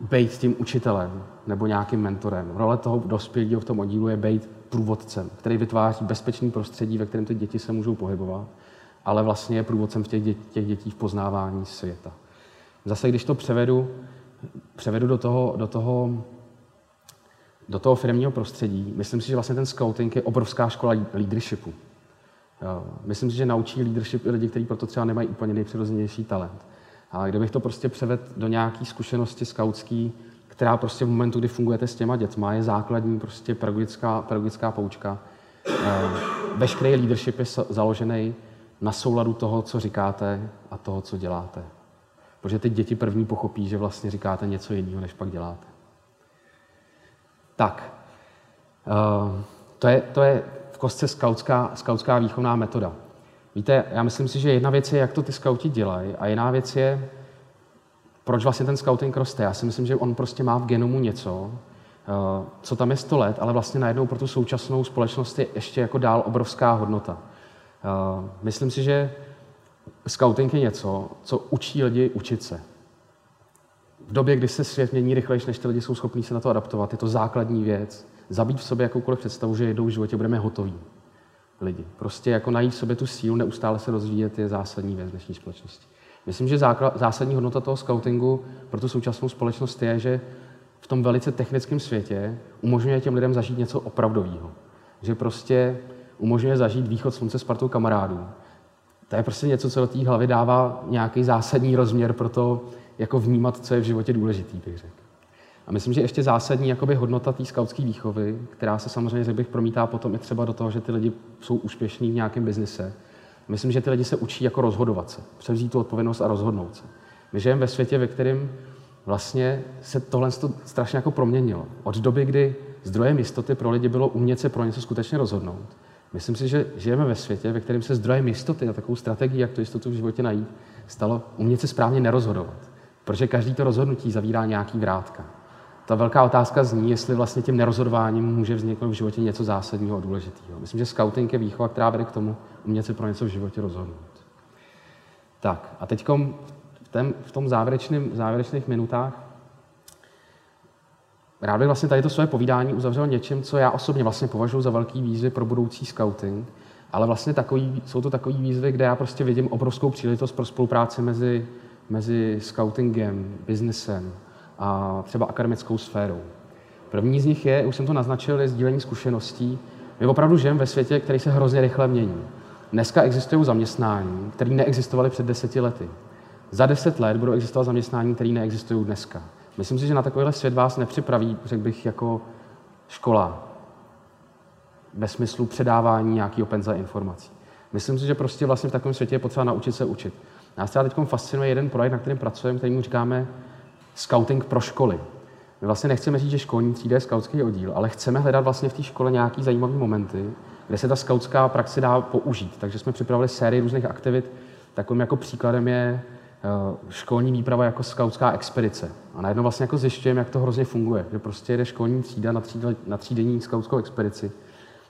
být tím učitelem nebo nějakým mentorem. Role toho dospělého v tom oddílu je být průvodcem, který vytváří bezpečný prostředí, ve kterém ty děti se můžou pohybovat, ale vlastně je průvodcem v těch, dětí, těch dětí v poznávání světa. Zase, když to převedu, převedu do toho, do toho, do toho firmního prostředí, myslím si, že vlastně ten scouting je obrovská škola leadershipu. Myslím si, že naučí leadership i lidi, kteří proto třeba nemají úplně nejpřirozenější talent. A kdybych to prostě převedl do nějaké zkušenosti skautský, která prostě v momentu, kdy fungujete s těma dětma, je základní prostě pedagogická, pedagogická poučka. Eh, veškerý leadership je založený na souladu toho, co říkáte a toho, co děláte. Protože ty děti první pochopí, že vlastně říkáte něco jiného, než pak děláte. Tak, eh, to je, to je v kostce skautská, skautská výchovná metoda. Víte, já myslím si, že jedna věc je, jak to ty skauti dělají, a jiná věc je, proč vlastně ten scouting roste. Já si myslím, že on prostě má v genomu něco, eh, co tam je 100 let, ale vlastně najednou pro tu současnou společnost je ještě jako dál obrovská hodnota. Eh, myslím si, že scouting je něco, co učí lidi učit se. V době, kdy se svět mění rychlejší, než ty lidi jsou schopní se na to adaptovat, je to základní věc. Zabít v sobě jakoukoliv představu, že jednou v životě budeme hotoví lidi. Prostě jako najít v sobě tu sílu, neustále se rozvíjet, je zásadní věc dnešní společnosti. Myslím, že zásadní hodnota toho scoutingu pro tu současnou společnost je, že v tom velice technickém světě umožňuje těm lidem zažít něco opravdového. Že prostě umožňuje zažít východ slunce s partou kamarádů. To je prostě něco, co do té hlavy dává nějaký zásadní rozměr pro to, jako vnímat, co je v životě důležitý, bych řekl. A myslím, že ještě zásadní jakoby hodnota té skautské výchovy, která se samozřejmě, řekl bych, promítá potom i třeba do toho, že ty lidi jsou úspěšní v nějakém biznise. Myslím, že ty lidi se učí jako rozhodovat se, převzít tu odpovědnost a rozhodnout se. My žijeme ve světě, ve kterém vlastně se tohle strašně jako proměnilo. Od doby, kdy zdrojem jistoty pro lidi bylo umět se pro něco skutečně rozhodnout. Myslím si, že žijeme ve světě, ve kterém se zdrojem jistoty a takovou strategii, jak tu jistotu v životě najít, stalo umět se správně nerozhodovat. Protože každý to rozhodnutí zavírá nějaký vrátka ta velká otázka zní, jestli vlastně tím nerozhodováním může vzniknout v životě něco zásadního a důležitého. Myslím, že scouting je výchova, která vede k tomu umět se pro něco v životě rozhodnout. Tak a teď v, tém, v tom závěrečným, závěrečných minutách rád bych vlastně tady to své povídání uzavřel něčím, co já osobně vlastně považuji za velký výzvy pro budoucí scouting, ale vlastně takový, jsou to takové výzvy, kde já prostě vidím obrovskou příležitost pro spolupráci mezi, mezi scoutingem, biznesem, a třeba akademickou sférou. První z nich je, už jsem to naznačil, je sdílení zkušeností. My opravdu žijeme ve světě, který se hrozně rychle mění. Dneska existují zaměstnání, které neexistovaly před deseti lety. Za deset let budou existovat zaměstnání, které neexistují dneska. Myslím si, že na takovýhle svět vás nepřipraví, řekl bych, jako škola ve smyslu předávání nějakého penza informací. Myslím si, že prostě vlastně v takovém světě je potřeba naučit se učit. Nás třeba teď fascinuje jeden projekt, na kterém pracujeme, který mu říkáme scouting pro školy. My vlastně nechceme říct, že školní třída je skautský oddíl, ale chceme hledat vlastně v té škole nějaký zajímavý momenty, kde se ta skautská praxe dá použít. Takže jsme připravili sérii různých aktivit. Takovým jako příkladem je eh, školní výprava jako skautská expedice. A najednou vlastně jako zjišťujeme, jak to hrozně funguje. Že prostě jede školní třída na, tříd, na třídenní skautskou expedici.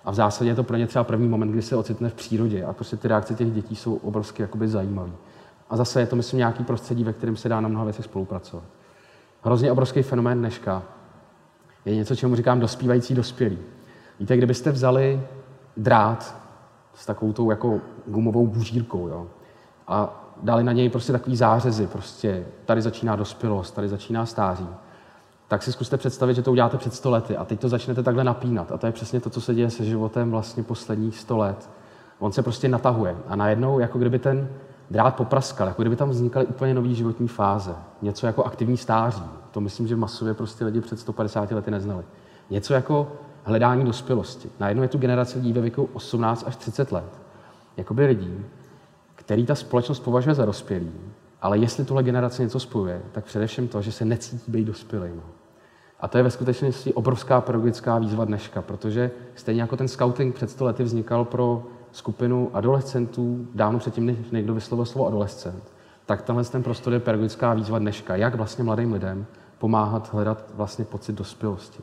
A v zásadě je to pro ně třeba první moment, kdy se ocitne v přírodě. A prostě ty reakce těch dětí jsou obrovsky jakoby zajímavé. A zase je to, myslím, nějaký prostředí, ve kterém se dá na mnoha věcech spolupracovat. Hrozně obrovský fenomén dneška je něco, čemu říkám dospívající dospělí. Víte, kdybyste vzali drát s takovou tou jako gumovou bužírkou, jo, a dali na něj prostě takový zářezy, prostě tady začíná dospělost, tady začíná stáří, tak si zkuste představit, že to uděláte před 100 lety a teď to začnete takhle napínat. A to je přesně to, co se děje se životem vlastně posledních 100 let. On se prostě natahuje a najednou, jako kdyby ten drát popraskal, jako kdyby tam vznikaly úplně nové životní fáze. Něco jako aktivní stáří. To myslím, že masově prostě lidi před 150 lety neznali. Něco jako hledání dospělosti. Najednou je tu generace lidí ve věku 18 až 30 let. Jakoby lidí, který ta společnost považuje za dospělý, ale jestli tuhle generace něco spojuje, tak především to, že se necítí být dospělým. A to je ve skutečnosti obrovská pedagogická výzva dneška, protože stejně jako ten scouting před 100 lety vznikal pro skupinu adolescentů dávno předtím, než někdo vyslovil slovo adolescent, tak tenhle ten prostor je pedagogická výzva dneška, jak vlastně mladým lidem pomáhat hledat vlastně pocit dospělosti.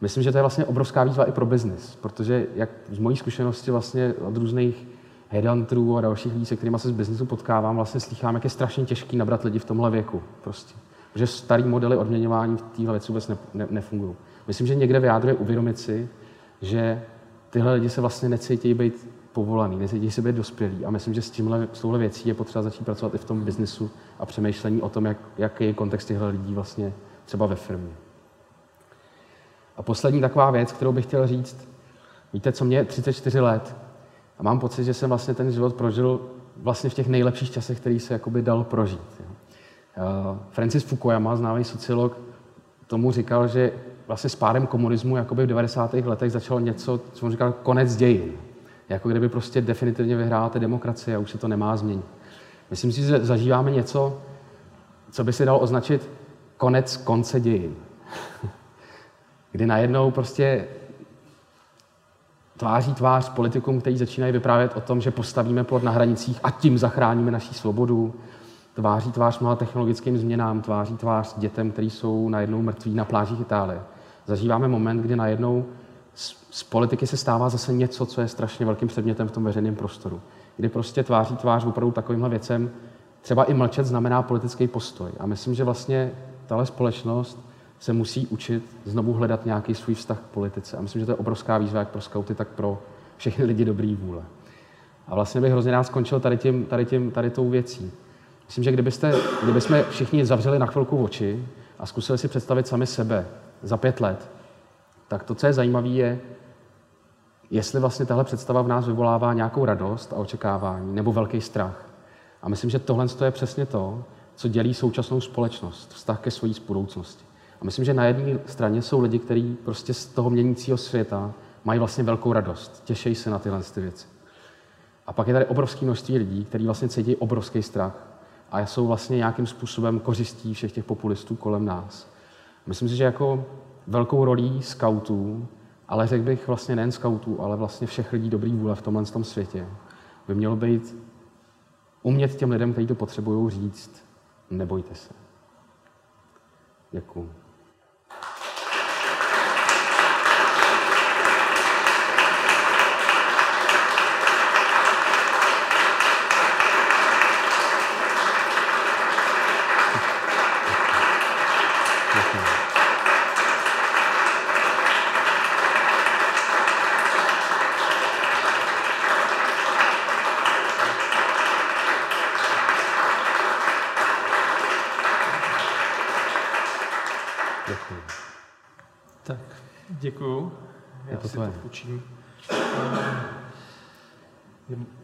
Myslím, že to je vlastně obrovská výzva i pro biznis, protože jak z mojí zkušenosti vlastně od různých headhunterů a dalších lidí, se kterými se z biznisu potkávám, vlastně slychám, jak je strašně těžký nabrat lidi v tomhle věku. Prostě. Protože starý modely odměňování v téhle věci vůbec ne, ne, nefungují. Myslím, že někde vyjádřuje uvědomit si, že tyhle lidi se vlastně necítí být povolaný, necítí se být dospělí. A myslím, že s, tímhle, s touhle věcí je potřeba začít pracovat i v tom biznesu a přemýšlení o tom, jak, jaký je kontext těchto lidí vlastně třeba ve firmě. A poslední taková věc, kterou bych chtěl říct, víte, co mě 34 let a mám pocit, že jsem vlastně ten život prožil vlastně v těch nejlepších časech, který se jakoby dal prožít. Jo. Uh, Francis Fukuyama, známý sociolog, tomu říkal, že vlastně s pádem komunismu jakoby v 90. letech začalo něco, co on říkal, konec dějin. Jako kdyby prostě definitivně vyhrála ta demokracie a už se to nemá změnit. Myslím si, že zažíváme něco, co by se dalo označit konec konce dějin. [LAUGHS] Kdy najednou prostě tváří tvář politikům, kteří začínají vyprávět o tom, že postavíme plot na hranicích a tím zachráníme naší svobodu, tváří tvář mnoha technologickým změnám, tváří tvář dětem, které jsou najednou mrtví na plážích Itálie. Zažíváme moment, kdy najednou z politiky se stává zase něco, co je strašně velkým předmětem v tom veřejném prostoru. Kdy prostě tváří tvář opravdu takovýmhle věcem, třeba i mlčet znamená politický postoj. A myslím, že vlastně tahle společnost se musí učit znovu hledat nějaký svůj vztah k politice. A myslím, že to je obrovská výzva jak pro skauty, tak pro všechny lidi dobrý vůle. A vlastně bych hrozně rád skončil tady, tím, tady, tím, tady tou věcí. Myslím, že kdybyste, kdybychom všichni zavřeli na chvilku oči a zkusili si představit sami sebe za pět let, tak to, co je zajímavé, je, jestli vlastně tahle představa v nás vyvolává nějakou radost a očekávání nebo velký strach. A myslím, že tohle je přesně to, co dělí současnou společnost, vztah ke své budoucnosti. A myslím, že na jedné straně jsou lidi, kteří prostě z toho měnícího světa mají vlastně velkou radost, těší se na tyhle ty věci. A pak je tady obrovské množství lidí, kteří vlastně cítí obrovský strach a jsou vlastně nějakým způsobem kořistí všech těch populistů kolem nás. Myslím si, že jako velkou rolí skautů, ale řekl bych vlastně nejen skautů, ale vlastně všech lidí dobrý vůle v tomhle tom světě, by mělo být umět těm lidem, kteří to potřebují říct, nebojte se. Děkuji. Půjčím. Eh,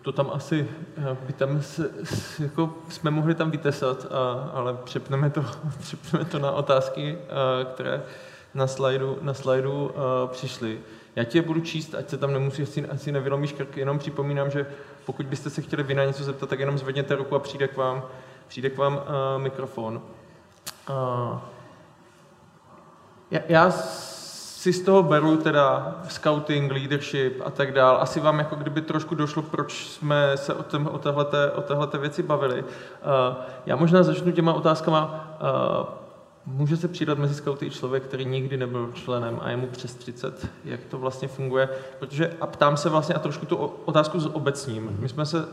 To tam asi, eh, by tam se, jako jsme mohli tam vytesat, a, ale přepneme to, [LAUGHS] přepneme to na otázky, eh, které na slajdu, na slajdu eh, přišly. Já tě budu číst, ať se tam nemusíš, asi, asi nevylomíš krky, jenom připomínám, že pokud byste se chtěli vy na něco zeptat, tak jenom zvedněte ruku a přijde k vám, přijde k vám uh, mikrofon. Uh, já, já si z toho beru teda scouting, leadership a tak dál. Asi vám jako kdyby trošku došlo, proč jsme se o, tom, o, téhleté, o téhleté věci bavili. Uh, já možná začnu těma otázkama. Uh, může se přidat mezi scouty i člověk, který nikdy nebyl členem a je mu přes 30? Jak to vlastně funguje? Protože a ptám se vlastně a trošku tu otázku s obecním. My jsme se uh,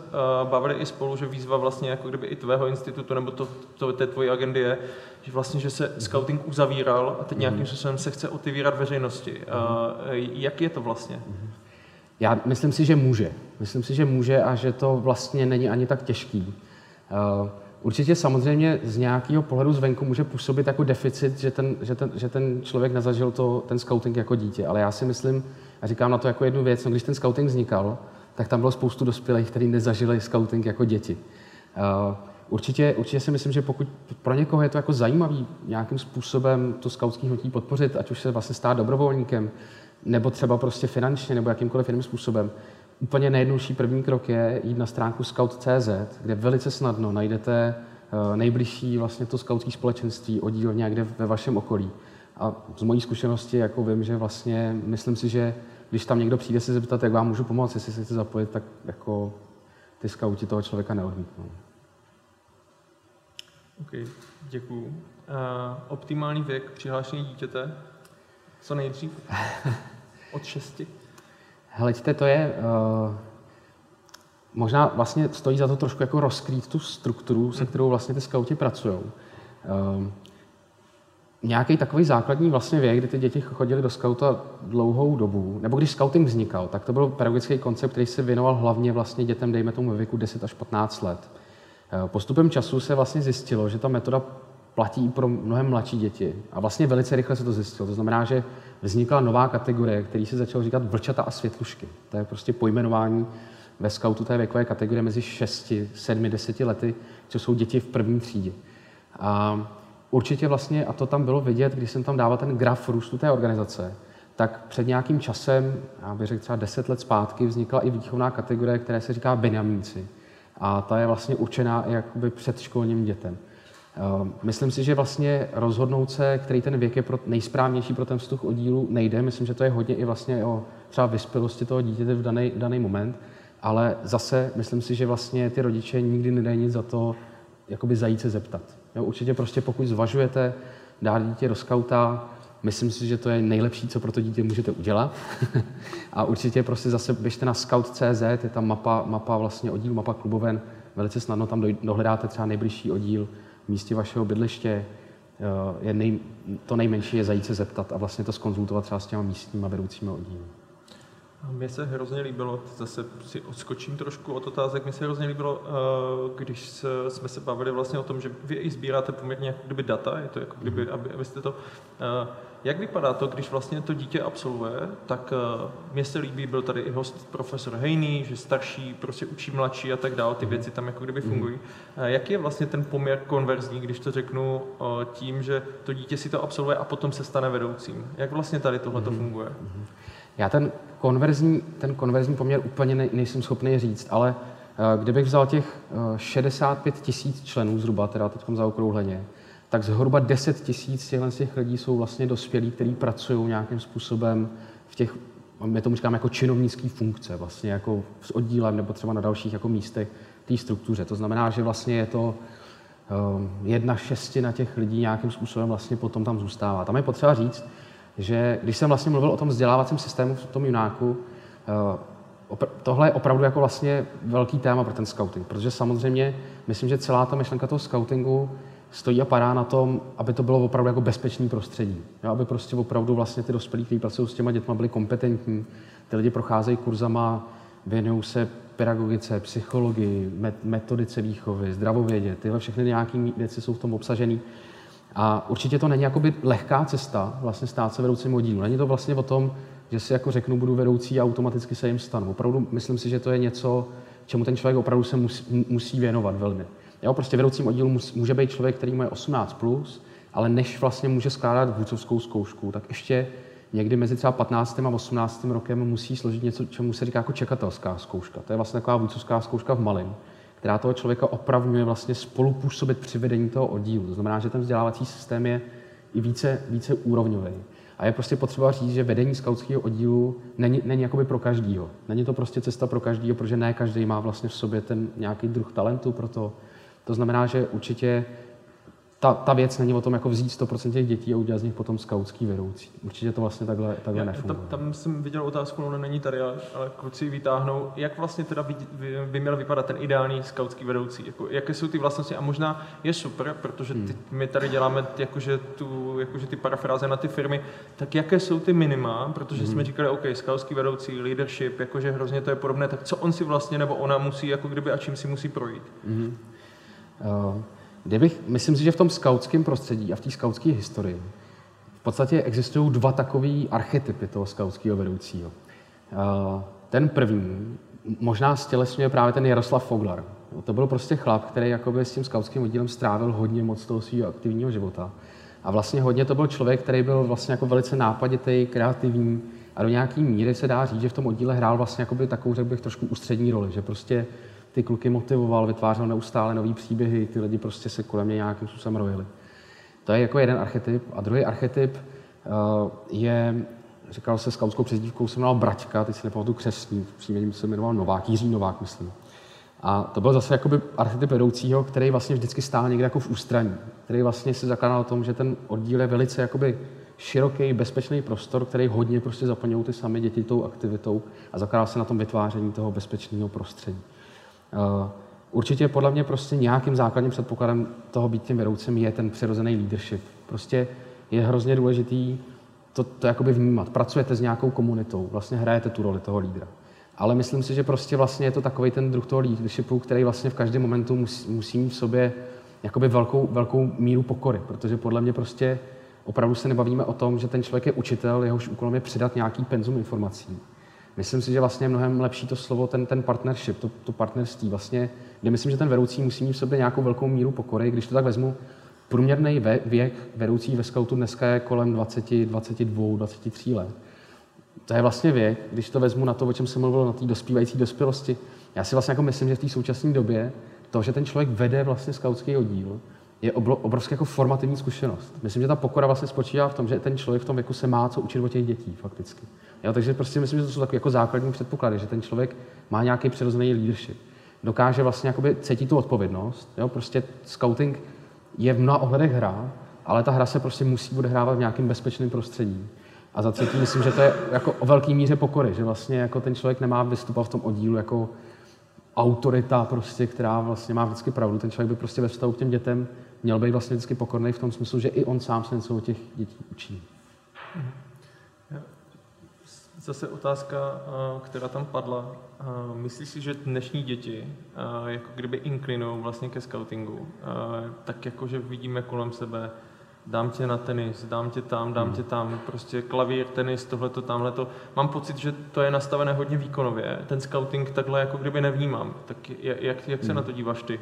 bavili i spolu, že výzva vlastně jako kdyby i tvého institutu nebo to, to té tvojí agendy je, že vlastně, že se scouting uzavíral a teď nějakým způsobem se chce otevírat veřejnosti. Uh, jak je to vlastně? Já myslím si, že může. Myslím si, že může a že to vlastně není ani tak těžký. Uh, Určitě samozřejmě z nějakého pohledu zvenku může působit jako deficit, že ten, že ten, že ten člověk nezažil to, ten scouting jako dítě. Ale já si myslím, a říkám na to jako jednu věc, no, když ten scouting vznikal, tak tam bylo spoustu dospělých, kteří nezažili scouting jako děti. Uh, Určitě, určitě si myslím, že pokud pro někoho je to jako zajímavý nějakým způsobem to skautský hnutí podpořit, ať už se vlastně stát dobrovolníkem, nebo třeba prostě finančně, nebo jakýmkoliv jiným způsobem, úplně nejjednodušší první krok je jít na stránku scout.cz, kde velice snadno najdete eh, nejbližší vlastně to skautské společenství, oddíl někde ve vašem okolí. A z mojí zkušenosti jako vím, že vlastně myslím si, že když tam někdo přijde se zeptat, jak vám můžu pomoct, jestli se chci zapojit, tak jako ty skauti toho člověka neodmítnou. OK, děkuju. Uh, optimální věk přihlášení dítěte? Co nejdřív? [LAUGHS] Od šesti? Hleďte, to je... Uh, možná vlastně stojí za to trošku jako rozkrýt tu strukturu, se kterou vlastně ty skauti pracují. Uh, nějaký takový základní vlastně věk, kdy ty děti chodili do skauta dlouhou dobu, nebo když scouting vznikal, tak to byl pedagogický koncept, který se věnoval hlavně vlastně dětem, dejme tomu ve věku 10 až 15 let. Eh, Postupem času se vlastně zjistilo, že ta metoda platí pro mnohem mladší děti. A vlastně velice rychle se to zjistilo. To znamená, že vznikla nová kategorie, který se začal říkat vlčata a světlušky. To je prostě pojmenování ve skautu té věkové kategorie mezi 6, 7, 10 lety, co jsou děti v první třídě. A určitě vlastně, a to tam bylo vidět, když jsem tam dával ten graf růstu té organizace, tak před nějakým časem, já bych řekl třeba 10 let zpátky, vznikla i výchovná kategorie, která se říká Benjamínci. A ta je vlastně určená i jakoby předškolním dětem. Eh, Myslím si, že vlastně rozhodnout se, který ten věk je pro nejsprávnější pro ten vstup oddílu, nejde. Myslím, že to je hodně i vlastně o třeba vyspělosti toho dítěte v daný, daný moment. Ale zase myslím si, že vlastně ty rodiče nikdy nedají nic za to, jakoby zajít se zeptat. Jo, určitě prostě pokud zvažujete dát dítě do skauta, myslím si, že to je nejlepší, co pro to dítě můžete udělat. [LAUGHS] a určitě prostě zase běžte na scout.cz, je tam mapa, mapa vlastně oddíl, mapa kluboven, velice snadno tam dohledáte třeba nejbližší oddíl v místě vašeho bydliště. Eh, Je nej, to nejmenší je zajít se zeptat a vlastně to skonzultovat třeba s těma místníma vedoucími oddílu. A Mně se hrozně líbilo, zase si odskočím trošku od otázek, mně se hrozně líbilo, eh, když se, jsme se bavili vlastně o tom, že vy i sbíráte poměrně jako kdyby data, je to jako kdyby, aby, abyste to... eh, Jak vypadá to, když vlastně to dítě absolvuje, tak eh, mně se líbí, byl tady i host profesor Hejný, že starší prostě učí mladší a tak dále, ty věci tam jako kdyby fungují. Eh, Jaký je vlastně ten poměr konverzní, když to řeknu eh, tím, že to dítě si to absolvuje a potom se stane vedoucím? Jak vlastně tady tohle to funguje? Já ten konverzní, ten konverzní poměr úplně ne, nejsem schopný říct, ale kdybych vzal těch uh, 65 tisíc členů zhruba, teda teď zaokrouhleně, tak zhruba 10 tisíc těchto těch lidí jsou vlastně dospělí, kteří pracují nějakým způsobem v těch, my tomu říkáme jako činovnický funkce, vlastně jako s oddílem nebo třeba na dalších jako místech té struktuře. To znamená, že vlastně je to um, jedna šestina těch lidí nějakým způsobem vlastně potom tam zůstává. Tam je potřeba říct, že když jsem vlastně mluvil o tom vzdělávacím systému v tom Junáku, eh, tohle je opravdu jako vlastně velký téma pro ten scouting, protože samozřejmě myslím, že celá ta myšlenka toho scoutingu stojí a padá na tom, aby to bylo opravdu jako bezpečný prostředí. Jo, aby prostě opravdu vlastně ty dospělí, kteří pracují s těma dětma, byli kompetentní. Ty lidi procházejí kurzama, věnují se pedagogice, psychologii, met- metodice výchovy, zdravovědě. Tyhle všechny nějaké věci jsou v tom obsažené. A určitě to není jakoby lehká cesta vlastně stát se vedoucím oddílu. Není to vlastně o tom, že si jako řeknu, budu vedoucí a automaticky se jim stanu. Opravdu myslím si, že to je něco, čemu ten člověk opravdu se musí, musí věnovat velmi. Jo, prostě vedoucím oddílu může být člověk, který má 18+, plus, ale než vlastně může skládat vůcovskou zkoušku, tak ještě někdy mezi třeba 15. a 18. rokem musí složit něco, čemu se říká jako čekatelská zkouška. To je vlastně taková vůcovská zkouška v malém, která toho člověka opravňuje vlastně spolupůsobit při vedení toho oddílu. To znamená, že ten vzdělávací systém je i více, více úrovňový. A je prostě potřeba říct, že vedení skautského oddílu není, není jakoby pro každýho. Není to prostě cesta pro každýho, protože ne každý má vlastně v sobě ten nějaký druh talentu pro to. To znamená, že určitě ta, ta věc není o tom, jako vzít 100% těch dětí a udělat z nich potom skautský vedoucí. Určitě to vlastně takhle, takhle nefunguje. Tam, tam jsem viděl otázku, no není tady, ale, ale kluci vytáhnou, jak vlastně teda by, by, by měl vypadat ten ideální skautský vedoucí, jako, jaké jsou ty vlastnosti a možná je super, protože ty, hmm. my tady děláme jakože, tu, jakože ty parafráze na ty firmy, tak jaké jsou ty minima, protože hmm. jsme říkali, OK, skautský vedoucí, leadership, jakože hrozně to je podobné, tak co on si vlastně nebo ona musí, jako kdyby a čím si musí projít? Hmm. Uh. Kdybych, myslím si, že v tom skautském prostředí a v té skautské historii v podstatě existují dva takové archetypy toho skautského vedoucího. Ten první možná stělesňuje právě ten Jaroslav Foglar. To byl prostě chlap, který jakoby s tím skautským oddílem strávil hodně moc toho svého aktivního života. A vlastně hodně to byl člověk, který byl vlastně jako velice nápaditý, kreativní a do nějaký míry se dá říct, že v tom oddíle hrál vlastně takovou, řekl bych, trošku ústřední roli, že prostě ty kluky motivoval, vytvářel neustále nové příběhy, ty lidi prostě se kolem mě nějakým způsobem rojili. To je jako jeden archetyp. A druhý archetyp uh, je, říkal se skautskou přezdívkou, se jmenoval Braťka, teď si nepamatuju křesní, příjmením se jmenoval Novák, Jiří Novák, myslím. A to byl zase jakoby archetyp vedoucího, který vlastně vždycky stál někde jako v ústraní, který vlastně se zakládal na tom, že ten oddíl je velice jakoby široký, bezpečný prostor, který hodně prostě zaplňují ty samé děti tou aktivitou a zakládá se na tom vytváření toho bezpečného prostředí. Eh, určitě podle mě prostě nějakým základním předpokladem toho být tím vedoucím je ten přirozený leadership. Prostě je hrozně důležitý to, to jakoby vnímat. Pracujete s nějakou komunitou, vlastně hrajete tu roli toho lídra. Ale myslím si, že prostě vlastně je to takový ten druh toho leadershipu, který vlastně v každém momentu musí, musí mít v sobě jakoby velkou, velkou míru pokory, protože podle mě prostě opravdu se nebavíme o tom, že ten člověk je učitel, jehož úkolem je přidat nějaký penzum informací Myslím si, že vlastně je mnohem lepší to slovo, ten, ten partnership, to, to partnerství. Vlastně, kde myslím, že ten vedoucí musí mít v sobě nějakou velkou míru pokory. Když to tak vezmu, průměrný věk vedoucí ve scoutu dneska je kolem 20, 22, 23 let. To je vlastně věk, když to vezmu na to, o čem jsem mluvil, na té dospívající dospělosti. Já si vlastně jako myslím, že v té současné době to, že ten člověk vede vlastně skautský oddíl, je obrovská jako formativní zkušenost. Myslím, že ta pokora vlastně spočívá v tom, že ten člověk v tom věku se má co učit o těch dětí fakticky. Jo, takže prostě myslím, že to jsou takové jako základní předpoklady, že ten člověk má nějaký přirozený leadership. Dokáže vlastně jakoby cítit tu odpovědnost. Jo? Prostě scouting je v mnoha ohledech hra, ale ta hra se prostě musí odehrávat v nějakém bezpečném prostředí. A za třetí myslím, že to je jako o velké míře pokory, že vlastně jako ten člověk nemá vystupovat v tom oddílu jako autorita, prostě, která vlastně má vždycky pravdu. Ten člověk by prostě ve vztahu k těm dětem měl být vlastně vždycky pokorný v tom smyslu, že i on sám se něco o těch dětí učí. Zase otázka, která tam padla. Myslíš si, že dnešní děti jako kdyby inklinou vlastně ke scoutingu? Tak jako, že vidíme kolem sebe dám tě na tenis, dám tě tam, dám hmm. tě tam, prostě klavír, tenis, tohleto, tamhleto. Mám pocit, že to je nastavené hodně výkonově. Ten scouting takhle jako kdyby nevnímám. Tak jak, jak se hmm. na to díváš ty?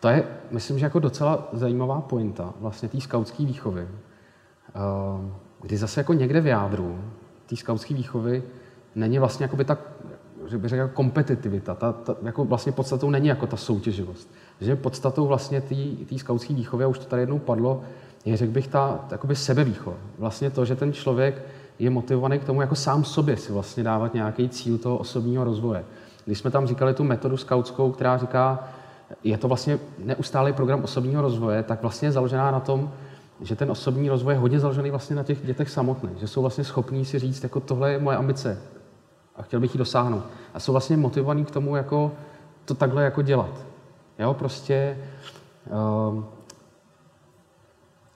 To je, myslím, že jako docela zajímavá pointa vlastně té skautské výchovy, ehm, kdy zase jako někde v jádru té skautské výchovy není vlastně jakoby ta, že bych řekl, kompetitivita. Ta, ta, jako vlastně podstatou není jako ta soutěživost. Že podstatou vlastně té skautské výchovy, a už to tady jednou padlo, je, řekl bych, ta jakoby sebevýchova. Vlastně to, že ten člověk je motivovaný k tomu, jako sám sobě si vlastně dávat nějaký cíl toho osobního rozvoje. Když jsme tam říkali tu metodu skautskou, která říká, je to vlastně neustálý program osobního rozvoje, tak vlastně je založená na tom, že ten osobní rozvoj je hodně založený vlastně na těch dětech samotných, že jsou vlastně schopní si říct, jako tohle je moje ambice a chtěl bych ji dosáhnout. A jsou vlastně motivovaní k tomu, jako to takhle jako dělat. Jo, prostě um,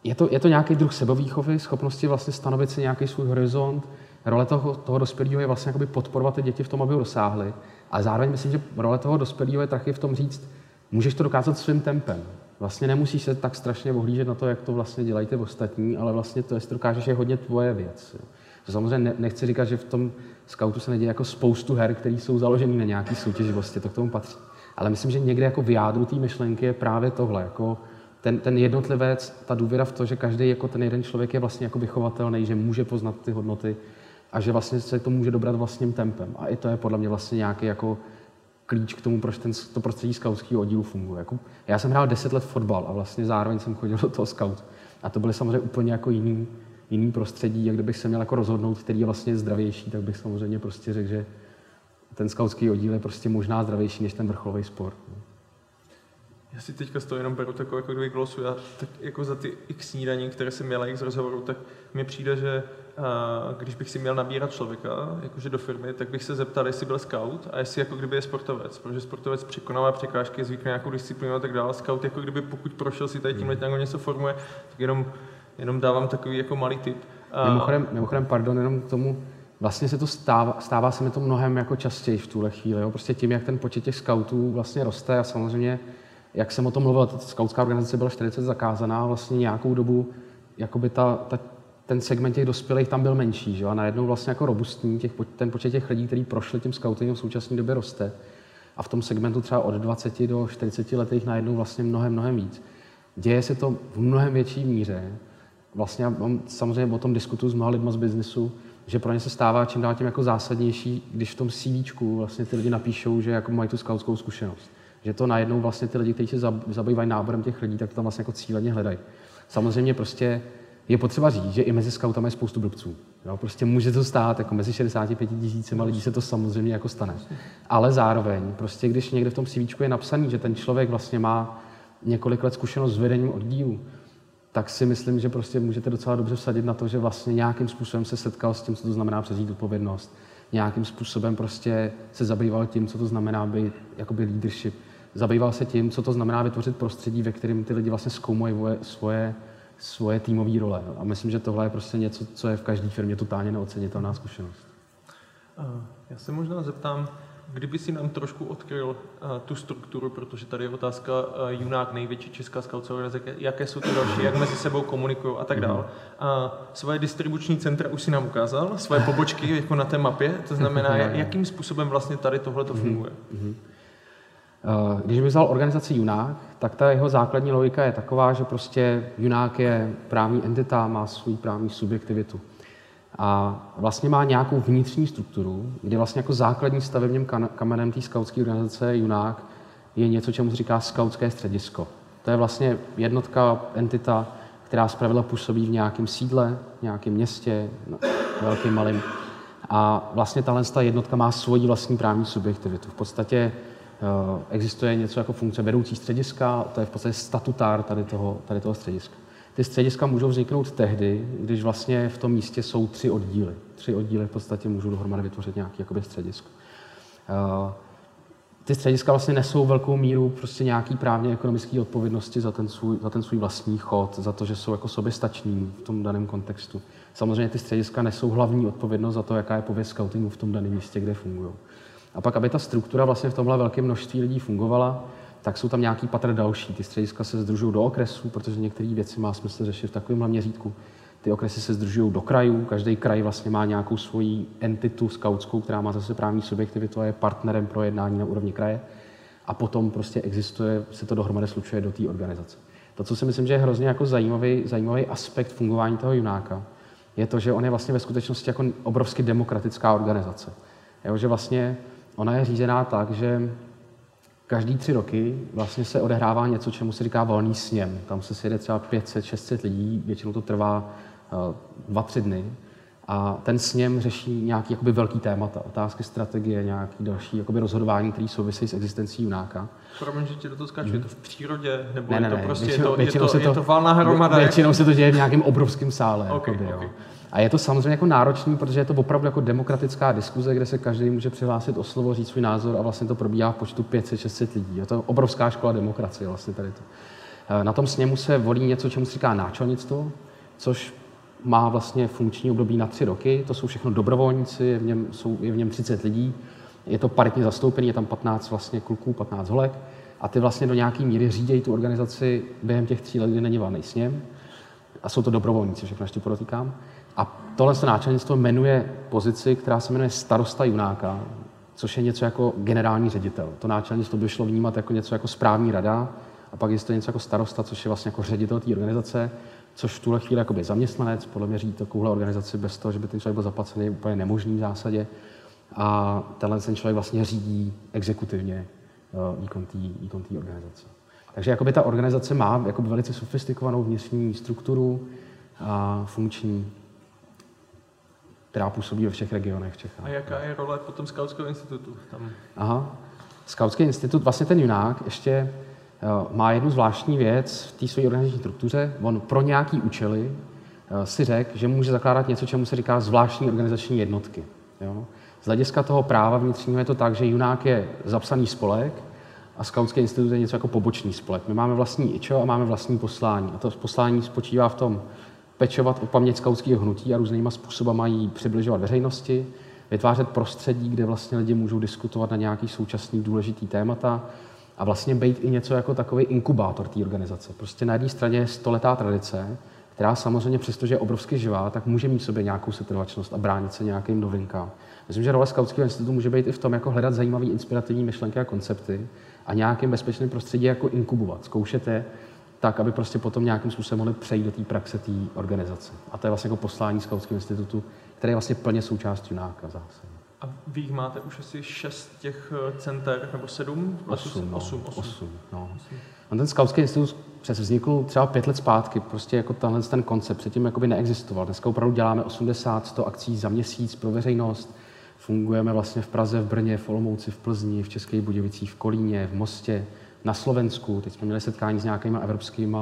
je to, je to nějaký druh sebovýchovy, schopnosti vlastně stanovit si nějaký svůj horizont. Role toho, toho dospělého je vlastně podporovat ty děti v tom, aby ho dosáhli. A zároveň myslím, že role toho dospělého je taky v tom říct, můžeš to dokázat svým tempem. vlastně nemusíš se tak strašně ohlížet na to, jak to vlastně dělají ty ostatní, ale vlastně to, jestli to dokážeš, je hodně tvoje věc. Jo. Samozřejmě nechci říkat, že v tom scoutu se neděje jako spoustu her, které jsou založené na nějaký soutěživosti, to k tomu patří. Ale myslím, že někde jako v jádru té myšlenky je právě tohle, jako ten, ten jednotlivec, ta důvěra v to, že každý jako ten jeden člověk je vlastně jako vychovatelný, že může poznat ty hodnoty a že vlastně se to může dobrat vlastním tempem. A i to je podle mě vlastně nějaký jako klíč k tomu, proč ten, to prostředí skautského oddílu funguje. Jako, já jsem hrál 10 let fotbal a vlastně zároveň jsem chodil do toho scout. A to byly samozřejmě úplně jako jiný, jiný prostředí, jak kdybych se měl jako rozhodnout, který je vlastně zdravější, tak bych samozřejmě prostě řekl, že ten skautský oddíl je prostě možná zdravější než ten vrcholový sport. Já si teďka z toho jenom beru takovou jako kdyby glosu. Já tak jako za ty x snídaní, které jsem měl x rozhovorů, tak mi přijde, že a, když bych si měl nabírat člověka, jakože do firmy, tak bych se zeptal, jestli byl scout a jestli jako kdyby je sportovec, protože sportovec překonává překážky, zvykne nějakou disciplínu a tak dále. Scout jako kdyby pokud prošel si tady tímhle nějakou něco formuje, tak jenom, jenom dávám takový jako malý tip. A... Mimochodem, mimochodem, pardon, jenom k tomu, vlastně se to stává, stává se mi to mnohem jako častěji v tuhle chvíli. Jo? Prostě tím, jak ten počet těch scoutů vlastně roste a samozřejmě jak jsem o tom mluvil, ta skautská organizace byla 40 zakázaná, vlastně nějakou dobu jakoby ta, ta, ten segment těch dospělých tam byl menší, že? a najednou vlastně jako robustní, těch, ten počet těch lidí, kteří prošli tím scoutingem v současné době roste. A v tom segmentu třeba od 20 do 40 letých najednou vlastně mnohem, mnohem víc. Děje se to v mnohem větší míře. Vlastně já mám, samozřejmě o tom diskutuju s mnoha lidmi z biznesu, že pro ně se stává čím dál tím jako zásadnější, když v tom CV vlastně ty lidi napíšou, že jako mají tu skautskou zkušenost že to najednou vlastně ty lidi, kteří se zabývají náborem těch lidí, tak to tam vlastně jako cíleně hledají. Samozřejmě prostě je potřeba říct, že i mezi scoutami je spoustu blbců. Jo? Prostě může to stát, jako mezi 65 tisícima lidí se to samozřejmě jako stane. Ale zároveň, prostě když někde v tom CV je napsaný, že ten člověk vlastně má několik let zkušenost s vedením oddílu, tak si myslím, že prostě můžete docela dobře vsadit na to, že vlastně nějakým způsobem se setkal s tím, co to znamená přezít odpovědnost. Nějakým způsobem prostě se zabýval tím, co to znamená být jakoby leadership zabýval se tím, co to znamená vytvořit prostředí, ve kterém ty lidi vlastně zkoumají svoje, svoje týmové role. A myslím, že tohle je prostě něco, co je v každé firmě totálně neocenitelná zkušenost. Já se možná zeptám, kdyby si nám trošku odkryl uh, tu strukturu, protože tady je otázka uh, Junák, největší česká skautcová organizace, jaké jsou ty další, jak mezi sebou komunikují a tak dále. Uh, svoje distribuční centra už si nám ukázal, svoje pobočky jako na té mapě, to znamená, [LAUGHS] jakým způsobem vlastně tady tohle to funguje. Mm-hmm. Eh, když bych vzal organizaci Junák, tak ta jeho základní logika je taková, že prostě Junák je právní entita, má svou právní subjektivitu. A vlastně má nějakou vnitřní strukturu, kde vlastně jako základní stavebním kamenem té skautské organizace Junák je něco, čemu se říká skautské středisko. To je vlastně jednotka, entita, která zpravidla působí v nějakém sídle, nějakém městě, velkým, malým. A vlastně tahle jednotka má svoji vlastní právní subjektivitu. V podstatě existuje něco jako funkce vedoucí střediska, to je v podstatě statutár tady toho, tady toho střediska. Ty střediska můžou vzniknout tehdy, když vlastně v tom místě jsou tři oddíly. Tři oddíly v podstatě můžou dohromady vytvořit nějaký jakoby středisko. Eh, ty střediska vlastně nesou velkou míru prostě nějaký právně ekonomické odpovědnosti za ten, svůj, za ten svůj vlastní chod, za to, že jsou jako soběstační v tom daném kontextu. Samozřejmě ty střediska nesou hlavní odpovědnost za to, jaká je pověst scoutingu v tom daném místě, kde fungují. A pak, aby ta struktura vlastně v tomhle velkém množství lidí fungovala, tak jsou tam nějaký patr další. Ty střediska se združují do okresů, protože některé věci má smysl řešit v takovémhle měřítku. Ty okresy se združují do krajů, každý kraj vlastně má nějakou svoji entitu skautskou, která má zase právní subjektivitu a je partnerem pro jednání na úrovni kraje. A potom prostě existuje, se to dohromady slučuje do té organizace. To, co si myslím, že je hrozně jako zajímavý, zajímavý aspekt fungování toho junáka, je to, že on je vlastně ve skutečnosti jako obrovsky demokratická organizace. Jo, že vlastně ona je řízená tak, že každý tři roky vlastně se odehrává něco, čemu se říká volný sněm. Tam se sjede třeba 500-600 lidí, většinou to trvá uh, dva, tři dny. A ten sněm řeší nějaký jakoby velký témata, otázky strategie, nějaký další jakoby rozhodování, které souvisí s existencí junáka. Promiň, že ti do toho skáču, hmm. je to v přírodě, nebo ne, ne, je to prostě, většinou, je, to, je, to, se to, je to valná hromada? Většinou se to děje v nějakém obrovském sále. Okay, jakoby, okay. Jo. A je to samozřejmě jako náročný, protože je to opravdu jako demokratická diskuze, kde se každý může přihlásit o slovo, říct svůj názor a vlastně to probíhá v počtu 500-600 lidí. Je to obrovská škola demokracie vlastně tady to. Eh, na tom sněmu se volí něco, čemu se říká náčelnictvo, což má vlastně funkční období na tři roky. To jsou všechno dobrovolníci, je v něm, jsou, je v něm 30 lidí. Je to paritně zastoupený, je tam 15 vlastně kluků, 15 holek. a ty vlastně do nějaké míry řídějí tu organizaci během těch tří let, kdy není valný sněm. A jsou to dobrovolníci, všechno ještě podotýkám. A tohle se náčelnictvo jmenuje pozici, která se jmenuje starosta junáka, což je něco jako generální ředitel. To náčelnictvo by šlo vnímat jako něco jako správní rada, a pak je to něco jako starosta, což je vlastně jako ředitel té organizace, což v tuhle chvíli jakoby zaměstnanec, podle mě řídit takovouhle organizaci bez toho, že by ten člověk byl zaplacený, je úplně nemožný v zásadě. A tenhle ten člověk vlastně řídí exekutivně uh, výkon té organizace. Takže jakoby ta organizace má jakoby velice sofistikovanou vnitřní strukturu a funkční, která působí ve všech regionech v Čechách. A jaká je role potom Skautského institutu tam? Aha. Skautský institut, vlastně ten junák ještě eh, má jednu zvláštní věc v té své organizační struktuře. On pro nějaký účely eh, si řekl, že může zakládat něco, čemu se říká zvláštní organizační jednotky. Jo? Z hlediska toho práva vnitřního je to tak, že junák je zapsaný spolek a Skautský institut je něco jako pobočný spolek. My máme vlastní IČO a máme vlastní poslání. A to poslání spočívá v tom pečovat o paměť skautského hnutí a různýma způsoby mají přibližovat veřejnosti, vytvářet prostředí, kde vlastně lidi můžou diskutovat na nějaký současný důležitý témata a vlastně být i něco jako takový inkubátor té organizace. Prostě na jedné straně je stoletá tradice, která samozřejmě, přestože je obrovsky živá, tak může mít v sobě nějakou setrvačnost a bránit se nějakým novinkám. Myslím, že role Skautského institutu může být i v tom, jako hledat zajímavé inspirativní myšlenky a koncepty a nějakým bezpečným prostředí jako inkubovat, zkoušet je, tak, aby prostě potom nějakým způsobem mohli přejít do té praxe té organizace. A to je vlastně jako poslání Skautského institutu, který je vlastně plně součástí Junáka zase. A vy jich máte už asi šest těch eh, center, nebo sedm? Osm, no, osm, osm. osm no. A ten Skautský institut přes vznikl třeba pět let zpátky, prostě jako tenhle ten koncept předtím jakoby neexistoval. Dneska opravdu děláme 80-100 akcí za měsíc pro veřejnost, Fungujeme vlastně v Praze, v Brně, v Olomouci, v Plzni, v Českých Budějovicích, v Kolíně, v Mostě, na Slovensku. Teď jsme měli setkání s nějakýma evropskými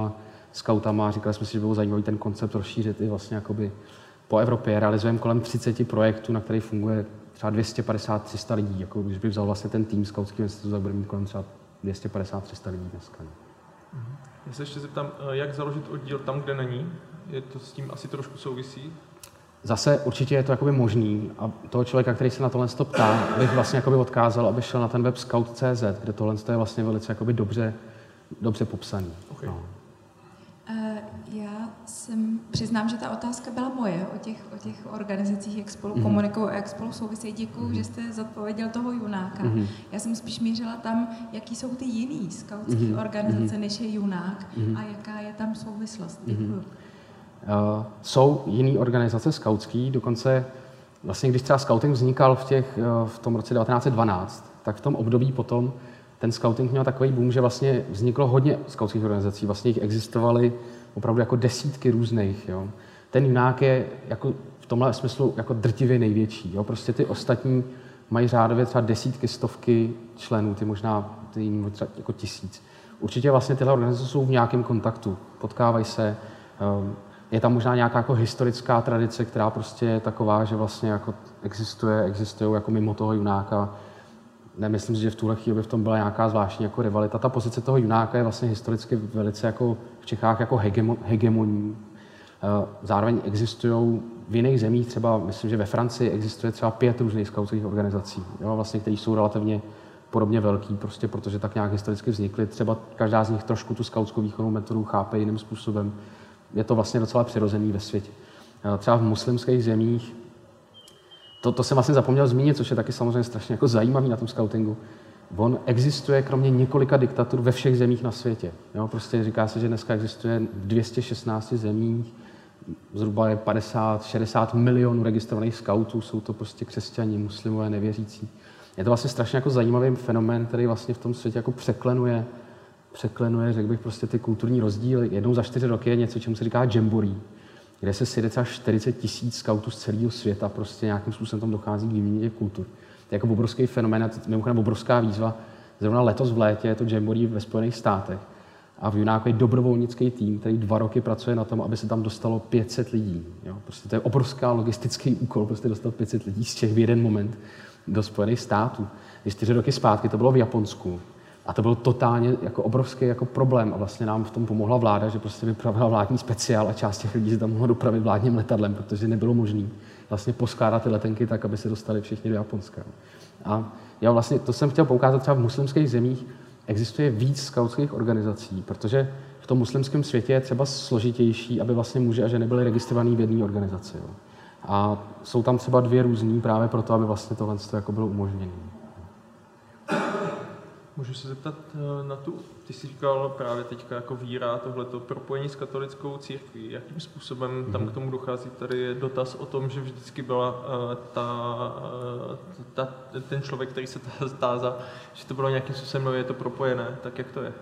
scoutama a říkali jsme si, že bylo zajímavý ten koncept rozšířit i vlastně jakoby po Evropě. Realizujeme kolem 30 projektů, na kterých funguje třeba 250-300 lidí. Jako když by vzal vlastně ten tým Skautského institutu, tak bude mít kolem třeba 250-300 lidí dneska. Mhm. Já se ještě zeptám, eh, jak založit oddíl tam, kde není? Je to s tím asi trošku souvisí? Zase určitě je to jakoby možný a toho člověka, který se na tohle ptá, bych vlastně jakoby odkázal, aby šel na ten web scout.cz, kde tohle je vlastně velice jakoby dobře, dobře popsaný. Okay. No. Jsem, přiznám, že ta otázka byla moje o těch, o těch organizacích, jak spolu mm-hmm. komunikují a jak spolu souvisejí. Děkuji, mm-hmm. že jste zodpověděl toho junáka. Mm-hmm. Já jsem spíš mířila tam, jaký jsou ty jiný skautské mm-hmm. organizace, mm-hmm. než je junák mm-hmm. a jaká je tam souvislost. Děkuji. Mm-hmm. Uh, jsou jiné organizace skautský, dokonce vlastně když třeba scouting vznikal v, těch, uh, v tom roce 1912, tak v tom období potom ten scouting měl takový boom, že vlastně vzniklo hodně skautských organizací, vlastně jich existovaly opravdu jako desítky různých. Jo. Ten junák je jako v tomhle smyslu jako drtivě největší. Jo. Prostě ty ostatní mají řádově třeba desítky, stovky členů, ty možná ty třeba jako tisíc. Určitě vlastně tyhle organizace jsou v nějakém kontaktu, potkávají se, um, je tam možná nějaká jako historická tradice, která prostě je taková, že vlastně jako existuje, existují jako mimo toho junáka. Nemyslím si, že v tuhle chvíli by v tom byla nějaká zvláštní jako rivalita. Ta pozice toho junáka je vlastně historicky velice jako v Čechách jako hegemo, hegemonní. Eh, zároveň existují v jiných zemích, třeba myslím, že ve Francii existuje třeba pět různých skautských organizací, jo, vlastně, které jsou relativně podobně velký, prostě protože tak nějak historicky vznikly. Třeba každá z nich trošku tu skautskou výchovnou metodu chápe jiným způsobem je to vlastně docela přirozený ve světě. Třeba v muslimských zemích, to, to jsem vlastně zapomněl zmínit, což je taky samozřejmě strašně jako zajímavý na tom scoutingu. On existuje kromě několika diktatur ve všech zemích na světě. Jo, prostě říká se, že dneska existuje v 216 zemích, zhruba je 50-60 milionů registrovaných skautů, jsou to prostě křesťani, muslimové, nevěřící. Je to vlastně strašně jako zajímavý fenomén, který vlastně v tom světě jako překlenuje překlenuje, řekl bych, prostě ty kulturní rozdíly. Jednou za čtyři roky je něco, čemu se říká jamboree, kde se sjede třeba 40 tisíc skautů z celého světa, prostě nějakým způsobem tam dochází k výměně těch kultur. To je jako obrovský fenomén, mimochodem obrovská výzva. Zrovna letos v létě je to jamboree ve Spojených státech. A v Junáku je dobrovolnický tým, který dva roky pracuje na tom, aby se tam dostalo 500 lidí. Jo? Prostě to je obrovská logistický úkol, prostě dostat 500 lidí z těch v jeden moment do Spojených států. Když čtyři roky zpátky to bylo v Japonsku, a to byl totálně jako obrovský jako problém a vlastně nám v tom pomohla vláda, že prostě vypravila vládní speciál a část těch lidí se tam mohla dopravit vládním letadlem, protože nebylo možné vlastně poskládat ty letenky tak, aby se dostali všichni do Japonska. A já vlastně, to jsem chtěl poukázat třeba v muslimských zemích, existuje víc skautských organizací, protože v tom muslimském světě je třeba složitější, aby vlastně muži a ženy byly registrovaný v jedné organizaci. Jo. A jsou tam třeba dvě různý právě proto, aby vlastně tohle jako bylo umožněné. Můžu se zeptat eh, na tu, ty jsi říkal právě teďka jako víra, tohleto propojení s katolickou církví. Jakým způsobem tam mhm. k tomu dochází? Tady je dotaz o tom, že vždycky byla uh, ta, uh, ta, ten člověk, který se tázá, že to bylo nějakým způsobem, je to propojené, tak jak to je?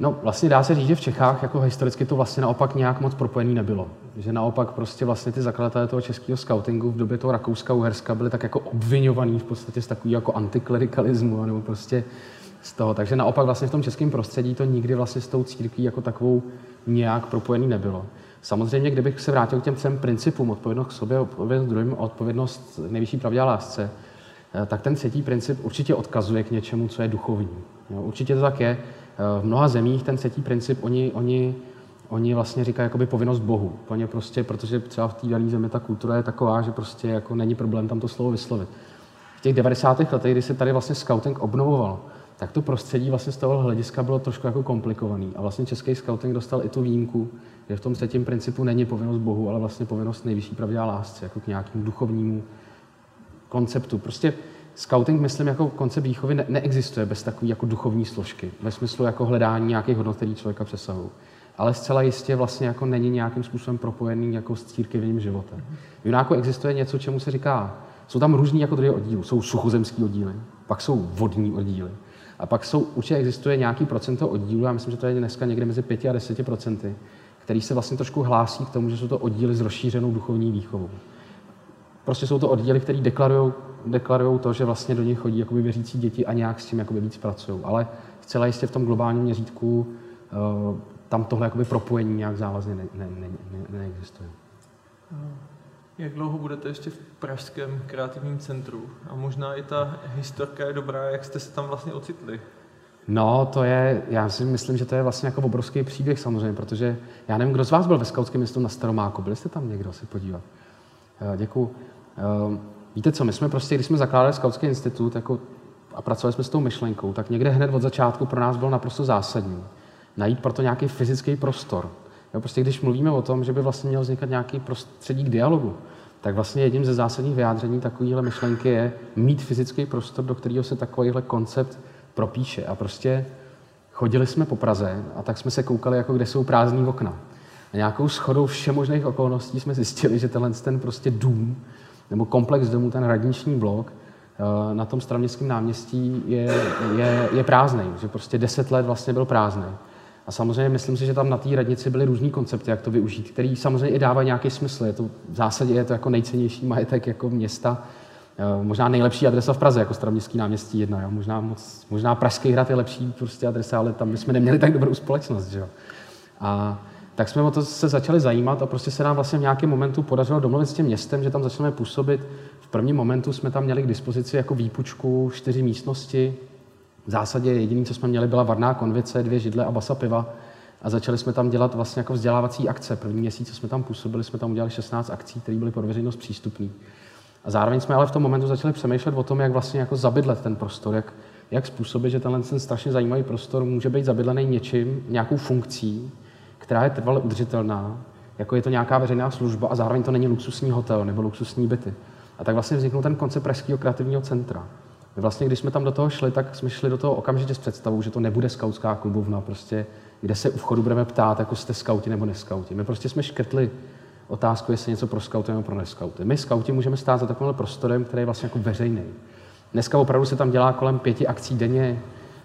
No, vlastně dá se říct, že v Čechách jako historicky to vlastně naopak nějak moc propojený nebylo. Že naopak prostě vlastně ty zakladatelé toho českého scoutingu v době toho Rakouska, Uherska byli tak jako obvinovaný v podstatě z takového jako antiklerikalismu, nebo prostě z toho. Takže naopak vlastně v tom českém prostředí to nikdy vlastně s tou církví jako takovou nějak propojený nebylo. Samozřejmě, kdybych se vrátil k těm třem principům, odpovědnost k sobě, odpovědnost druhým, odpovědnost nejvyšší pravdě a lásce, eh, tak ten třetí princip určitě odkazuje k něčemu, co je duchovní. Určitě to tak je. Eh, v mnoha zemích ten třetí princip, oni, oni, oni vlastně říkají jakoby povinnost Bohu. Plně prostě, protože třeba v té dané zemi ta kultura je taková, že prostě jako není problém tam to slovo vyslovit. V těch 90. letech, kdy se tady vlastně scouting obnovoval, tak to prostředí vlastně z toho hlediska bylo trošku jako komplikovaný. A vlastně český scouting dostal i tu výjimku, že v tom třetím principu není povinnost Bohu, ale vlastně povinnost nejvyšší pravdě a lásce, jako k nějakému duchovnímu konceptu. Prostě scouting, myslím, jako koncept výchovy ne- neexistuje bez takové jako duchovní složky, ve smyslu jako hledání nějakých hodnot, které člověka přesahují. Ale zcela jistě vlastně jako není nějakým způsobem propojený jako s církevním životem. V Junáku existuje něco, čemu se říká, jsou tam různý jako druhy oddílů. Jsou suchozemský oddíly, pak jsou vodní oddíly, a pak jsou, určitě existuje nějaký procento oddílů, já myslím, že to je dneska někde mezi 5 a 10 procenty, který se vlastně trošku hlásí k tomu, že jsou to oddíly s rozšířenou duchovní výchovou. Prostě jsou to oddíly, které deklarují to, že vlastně do nich chodí jakoby věřící děti a nějak s tím jakoby víc pracují. Ale zcela jistě v tom globálním měřítku uh, tam tohle jakoby propojení nějak závazně ne, ne, ne, ne, neexistuje. Jak dlouho budete ještě v Pražském kreativním centru? A možná i ta historka je dobrá, jak jste se tam vlastně ocitli? No, to je, já si myslím, že to je vlastně jako obrovský příběh samozřejmě, protože já nevím, kdo z vás byl ve skautském městu na Staromáku. Byli jste tam někdo si podívat? Eh, Děkuji. Eh, víte co, my jsme prostě, když jsme zakládali Skautský institut jako, a pracovali jsme s tou myšlenkou, tak někde hned od začátku pro nás bylo naprosto zásadní najít proto nějaký fyzický prostor. Jo, prostě když mluvíme o tom, že by vlastně měl vznikat nějaký prostředí k dialogu, tak vlastně jedním ze zásadních vyjádření takovéhle myšlenky je mít fyzický prostor, do kterého se takovýhle koncept propíše. A prostě chodili jsme po Praze a tak jsme se koukali, jako kde jsou prázdný okna. A nějakou schodou všemožných okolností jsme zjistili, že tenhle ten prostě dům, nebo komplex domů, ten radniční blok, eh, na tom staroměstském náměstí je, je, je prázdný, že prostě deset let vlastně byl prázdný. A samozřejmě myslím si, že tam na té radnici byly různý koncepty, jak to využít, který samozřejmě i dávají nějaký smysl. Je to, v zásadě je to jako nejcennější majetek jako města, eh, možná nejlepší adresa v Praze, jako Staroměstský náměstí jedna. Jo. Možná, moc, možná Pražský hrad je lepší prostě adresa, ale tam bychom neměli tak dobrou společnost. Že jo. A tak jsme o to se začali zajímat a prostě se nám vlastně v nějakém momentu podařilo domluvit s tím městem, že tam začneme působit. V prvním momentu jsme tam měli k dispozici jako výpučku čtyři místnosti, v zásadě jediné, co jsme měli, byla varná konvice, dvě židle a basa piva. A začali jsme tam dělat vlastně jako vzdělávací akce. První měsíc, co jsme tam působili, jsme tam udělali 16 akcí, které byly pro veřejnost přístupné. A zároveň jsme ale v tom momentu začali přemýšlet o tom, jak vlastně jako zabydlet ten prostor, jak, jak způsobit, že tenhle ten strašně zajímavý prostor může být zabydlený něčím, nějakou funkcí, která je trvale udržitelná, jako je to nějaká veřejná služba a zároveň to není luxusní hotel nebo luxusní byty. A tak vlastně vzniknul ten koncept Pražského kreativního centra, my vlastně, když jsme tam do toho šli, tak jsme šli do toho okamžitě s představou, že to nebude skautská klubovna, prostě, kde se u vchodu budeme ptát, jako jste skauti nebo neskauti. My prostě jsme škrtli otázku, jestli něco pro skauty nebo pro neskauty. My skauti můžeme stát za takovým prostorem, který je vlastně jako veřejný. Dneska opravdu se tam dělá kolem pěti akcí denně,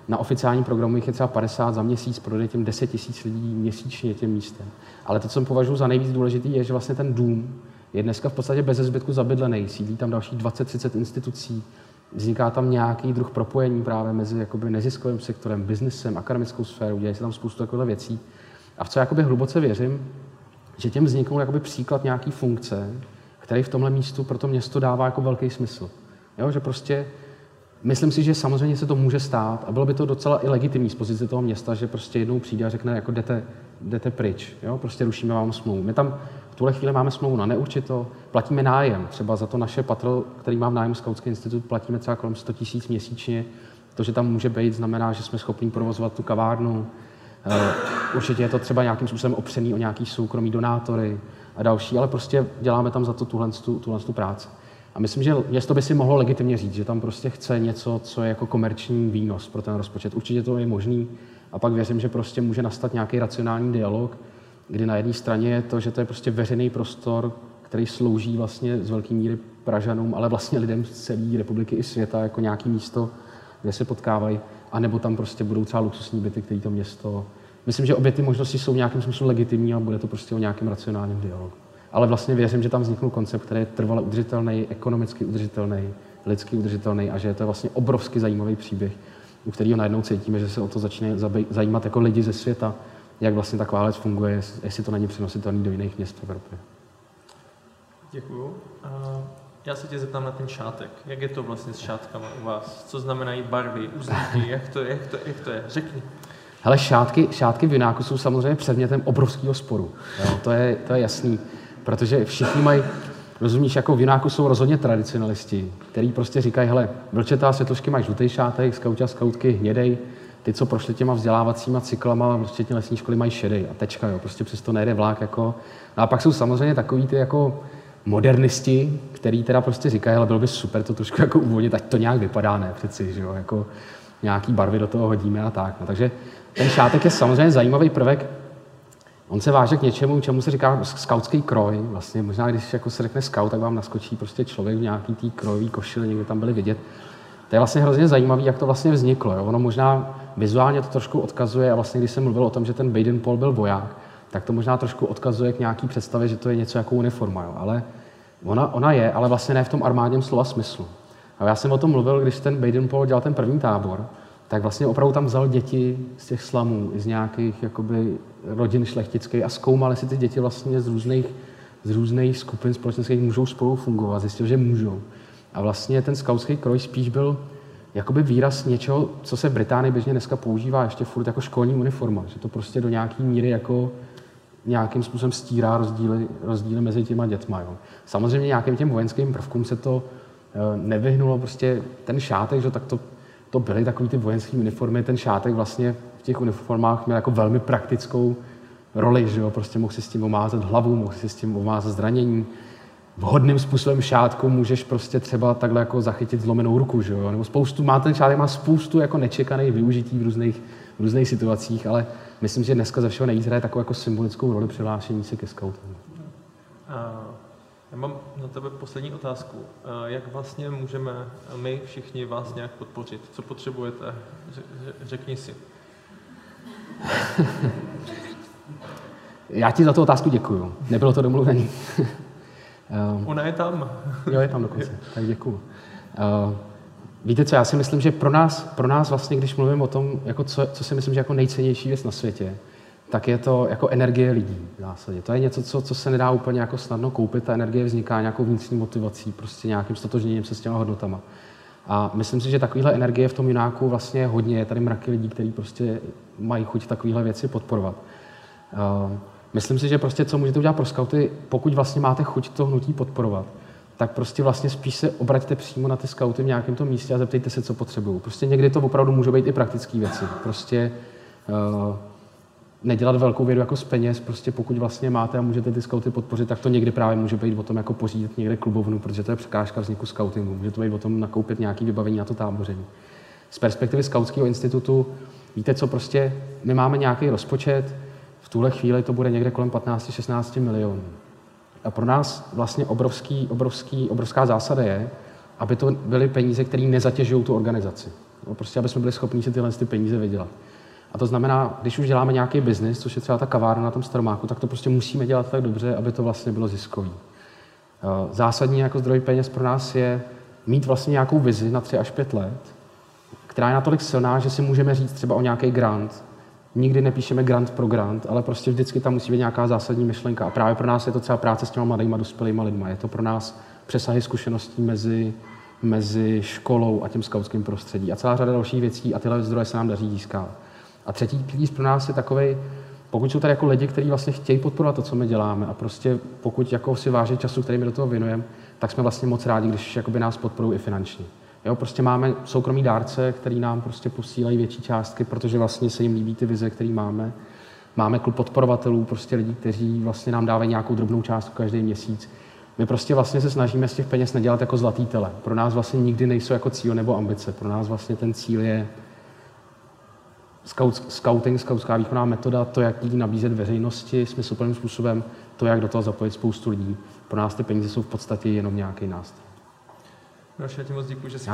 na oficiální programu jich je třeba 50 za měsíc, prodej těm 10 tisíc lidí měsíčně těm místem. Ale to, co považuji za nejvíc důležitý, je, že vlastně ten dům je dneska v podstatě bez zbytku zabydlený. Sídlí tam další 20-30 institucí, vzniká tam nějaký druh propojení právě mezi jakoby neziskovým sektorem, biznesem, akademickou sférou, děje se tam spoustu takových věcí. A v co jakoby hluboce věřím, že těm vzniknul jakoby příklad nějaký funkce, který v tomhle místu pro to město dává jako velký smysl. Jo, že prostě myslím si, že samozřejmě se to může stát a bylo by to docela i legitimní z pozice toho města, že prostě jednou přijde a řekne, jako jdete, jdete pryč, jo, prostě rušíme vám smlouvu. My tam tuhle chvíli máme smlouvu na neurčito, platíme nájem. Třeba za to naše patro, který mám nájem Skautský institut, platíme třeba kolem 100 tisíc měsíčně To, že tam může být, znamená, že jsme schopni provozovat tu kavárnu. Eh, určitě je to třeba nějakým způsobem opřený o nějaký soukromý donátory a další, ale prostě děláme tam za to tuhle, tuhle tu práci. A myslím, že město by si mohlo legitimně říct, že tam prostě chce něco, co je jako komerční výnos pro ten rozpočet. Určitě to je možný. A pak věřím, že prostě může nastat nějaký racionální dialog, kdy na jedné straně je to, že to je prostě veřejný prostor, který slouží vlastně z velké míry Pražanům, ale vlastně lidem z celé republiky i světa jako nějaký místo, kde se potkávají, a nebo tam prostě budou třeba luxusní byty, které to město... Myslím, že obě ty možnosti jsou nějakým způsobem legitimní a bude to prostě o nějakém racionálním dialogu. Ale vlastně věřím, že tam vzniknul koncept, který je trvale udržitelný, ekonomicky udržitelný, lidsky udržitelný a že je to vlastně obrovsky zajímavý příběh, u kterého najednou cítíme, že se o to začne zajímat jako lidi ze světa, jak vlastně ta věc funguje, jestli to není přenositelné do jiných měst v Evropě. Děkuju. Já se tě zeptám na ten šátek. Jak je to vlastně s šátkama u vás? Co znamenají barvy, uzlíky? Jak to, jak to, jak to je? Řekni. Hele, šátky, šátky v Junáku jsou samozřejmě předmětem obrovského sporu. Jo, to, je, to je jasný, protože všichni mají, rozumíš, jako v Junáku jsou rozhodně tradicionalisti, který prostě říkají, hele, vlčetá světlošky mají žlutý šátek, skauti a skautky hnědej, ty, co prošli těma vzdělávacíma cyklama, prostě ty lesní školy mají šedej a tečka, jo, prostě přesto nejde vlák, jako. No a pak jsou samozřejmě takový ty jako modernisti, který teda prostě říkají, ale bylo by super to trošku jako uvolnit, ať to nějak vypadá, ne přeci, že jo, jako nějaký barvy do toho hodíme a tak. No, takže ten šátek je samozřejmě zajímavý prvek. On se váže k něčemu, čemu se říká skautský kroj. Vlastně možná, když jako se řekne scout, tak vám naskočí prostě člověk v nějaký tý krojový košili, někde tam byli vidět. To je vlastně hrozně zajímavé, jak to vlastně vzniklo. Jo? Ono možná vizuálně to trošku odkazuje, a vlastně když jsem mluvil o tom, že ten Baden Paul byl voják, tak to možná trošku odkazuje k nějaký představě, že to je něco jako uniforma. Jo? Ale Ona, ona je, ale vlastně ne v tom armádním slova smyslu. A já jsem o tom mluvil, když ten Baden Paul dělal ten první tábor, tak vlastně opravdu tam vzal děti z těch slamů, z nějakých jakoby, rodin šlechtických a zkoumal, jestli ty děti vlastně z různých, z různých skupin společenských můžou spolu fungovat. Zjistil, že můžou. A vlastně ten skautský kroj spíš byl jakoby výraz něčeho, co se v Británii běžně dneska používá ještě furt jako školní uniforma. Že to prostě do nějaké míry jako nějakým způsobem stírá rozdíly, rozdíly mezi těma dětma. Jo. Samozřejmě nějakým těm vojenským prvkům se to eh, nevyhnulo, prostě ten šátek, že, tak to, to byly takový ty vojenské uniformy, ten šátek vlastně v těch uniformách měl jako velmi praktickou roli, že jo, prostě mohl si s tím omázat hlavu, mohl si s tím omázat zranění. Vhodným způsobem šátku můžeš prostě třeba takhle jako zachytit zlomenou ruku, že jo, nebo spoustu, má ten šátek má spoustu jako nečekaných využití v různých, v různých situacích, ale myslím, že dneska ze všeho nejvíc hraje takovou jako symbolickou roli přihlášení se ke scoutem. Já mám na tebe poslední otázku. Jak vlastně můžeme my všichni vás nějak podpořit? Co potřebujete? Řekni si. [LAUGHS] Já ti za tu otázku děkuju. Nebylo to domluvené. [LAUGHS] Ona je tam. [LAUGHS] jo, je tam dokonce. Tak děkuju. Víte co, já si myslím, že pro nás, pro nás vlastně, když mluvím o tom, jako co, co si myslím, že jako nejcennější věc na světě, tak je to jako energie lidí v zásadě. To je něco, co, co se nedá úplně jako snadno koupit. Ta energie vzniká nějakou vnitřní motivací, prostě nějakým stotožněním se s těma hodnotama. A myslím si, že takovéhle energie v tom Junáku vlastně je hodně. Je tady mraky lidí, kteří prostě mají chuť takovéhle věci podporovat. Uh, myslím si, že prostě co můžete udělat pro skauty, pokud vlastně máte chuť to hnutí podporovat, tak prostě vlastně spíš se obraťte přímo na ty skauty v nějakém tom místě a zeptejte se, co potřebují. Prostě někdy to opravdu může být i praktické věci. Prostě uh, nedělat velkou vědu jako z peněz, prostě pokud vlastně máte a můžete ty skauty podpořit, tak to někdy právě může být o tom jako pořídit někde klubovnu, protože to je překážka vzniku skautingu. Může to být o tom nakoupit nějaký vybavení na to táboření. Z perspektivy Skautského institutu, víte co, prostě my máme nějaký rozpočet, v tuhle chvíli to bude někde kolem 15-16 milionů. A pro nás vlastně obrovský, obrovský, obrovská zásada je, aby to byly peníze, které nezatěžují tu organizaci. No, prostě, aby jsme byli schopni si tyhle ty peníze vydělat. A to znamená, když už děláme nějaký biznis, což je třeba ta kavárna na tom staromáku, tak to prostě musíme dělat tak dobře, aby to vlastně bylo ziskový. Eh, zásadní jako zdroj peněz pro nás je mít vlastně nějakou vizi na tři až pět let, která je natolik silná, že si můžeme říct třeba o nějaký grant. Nikdy nepíšeme grant pro grant, ale prostě vždycky tam musí být nějaká zásadní myšlenka. A právě pro nás je to třeba práce s těma mladýma dospělými lidmi. Je to pro nás přesahy zkušeností mezi, mezi školou a tím skautským prostředí. A celá řada dalších věcí a tyhle zdroje se nám daří získávat. A třetí pilíř pro nás je takový, pokud jsou tady jako lidi, kteří vlastně chtějí podporovat to, co my děláme a prostě pokud jako si váží času, který my do toho věnujeme, tak jsme vlastně moc rádi, když nás podporují i finančně. Jo, prostě máme soukromý dárce, který nám prostě posílají větší částky, protože vlastně se jim líbí ty vize, které máme. Máme klub podporovatelů, prostě lidí, kteří vlastně nám dávají nějakou drobnou částku každý měsíc. My prostě vlastně se snažíme z těch peněz nedělat jako zlatý tele. Pro nás vlastně nikdy nejsou jako cíl nebo ambice. Pro nás vlastně ten cíl je scout, scouting, scoutská výchovná metoda, to, jak ji nabízet veřejnosti smysluplným způsobem, to, jak do toho zapojit spoustu lidí. Pro nás ty peníze jsou v podstatě jenom nějaký nástroj. No, já ti moc děkuji, že jsi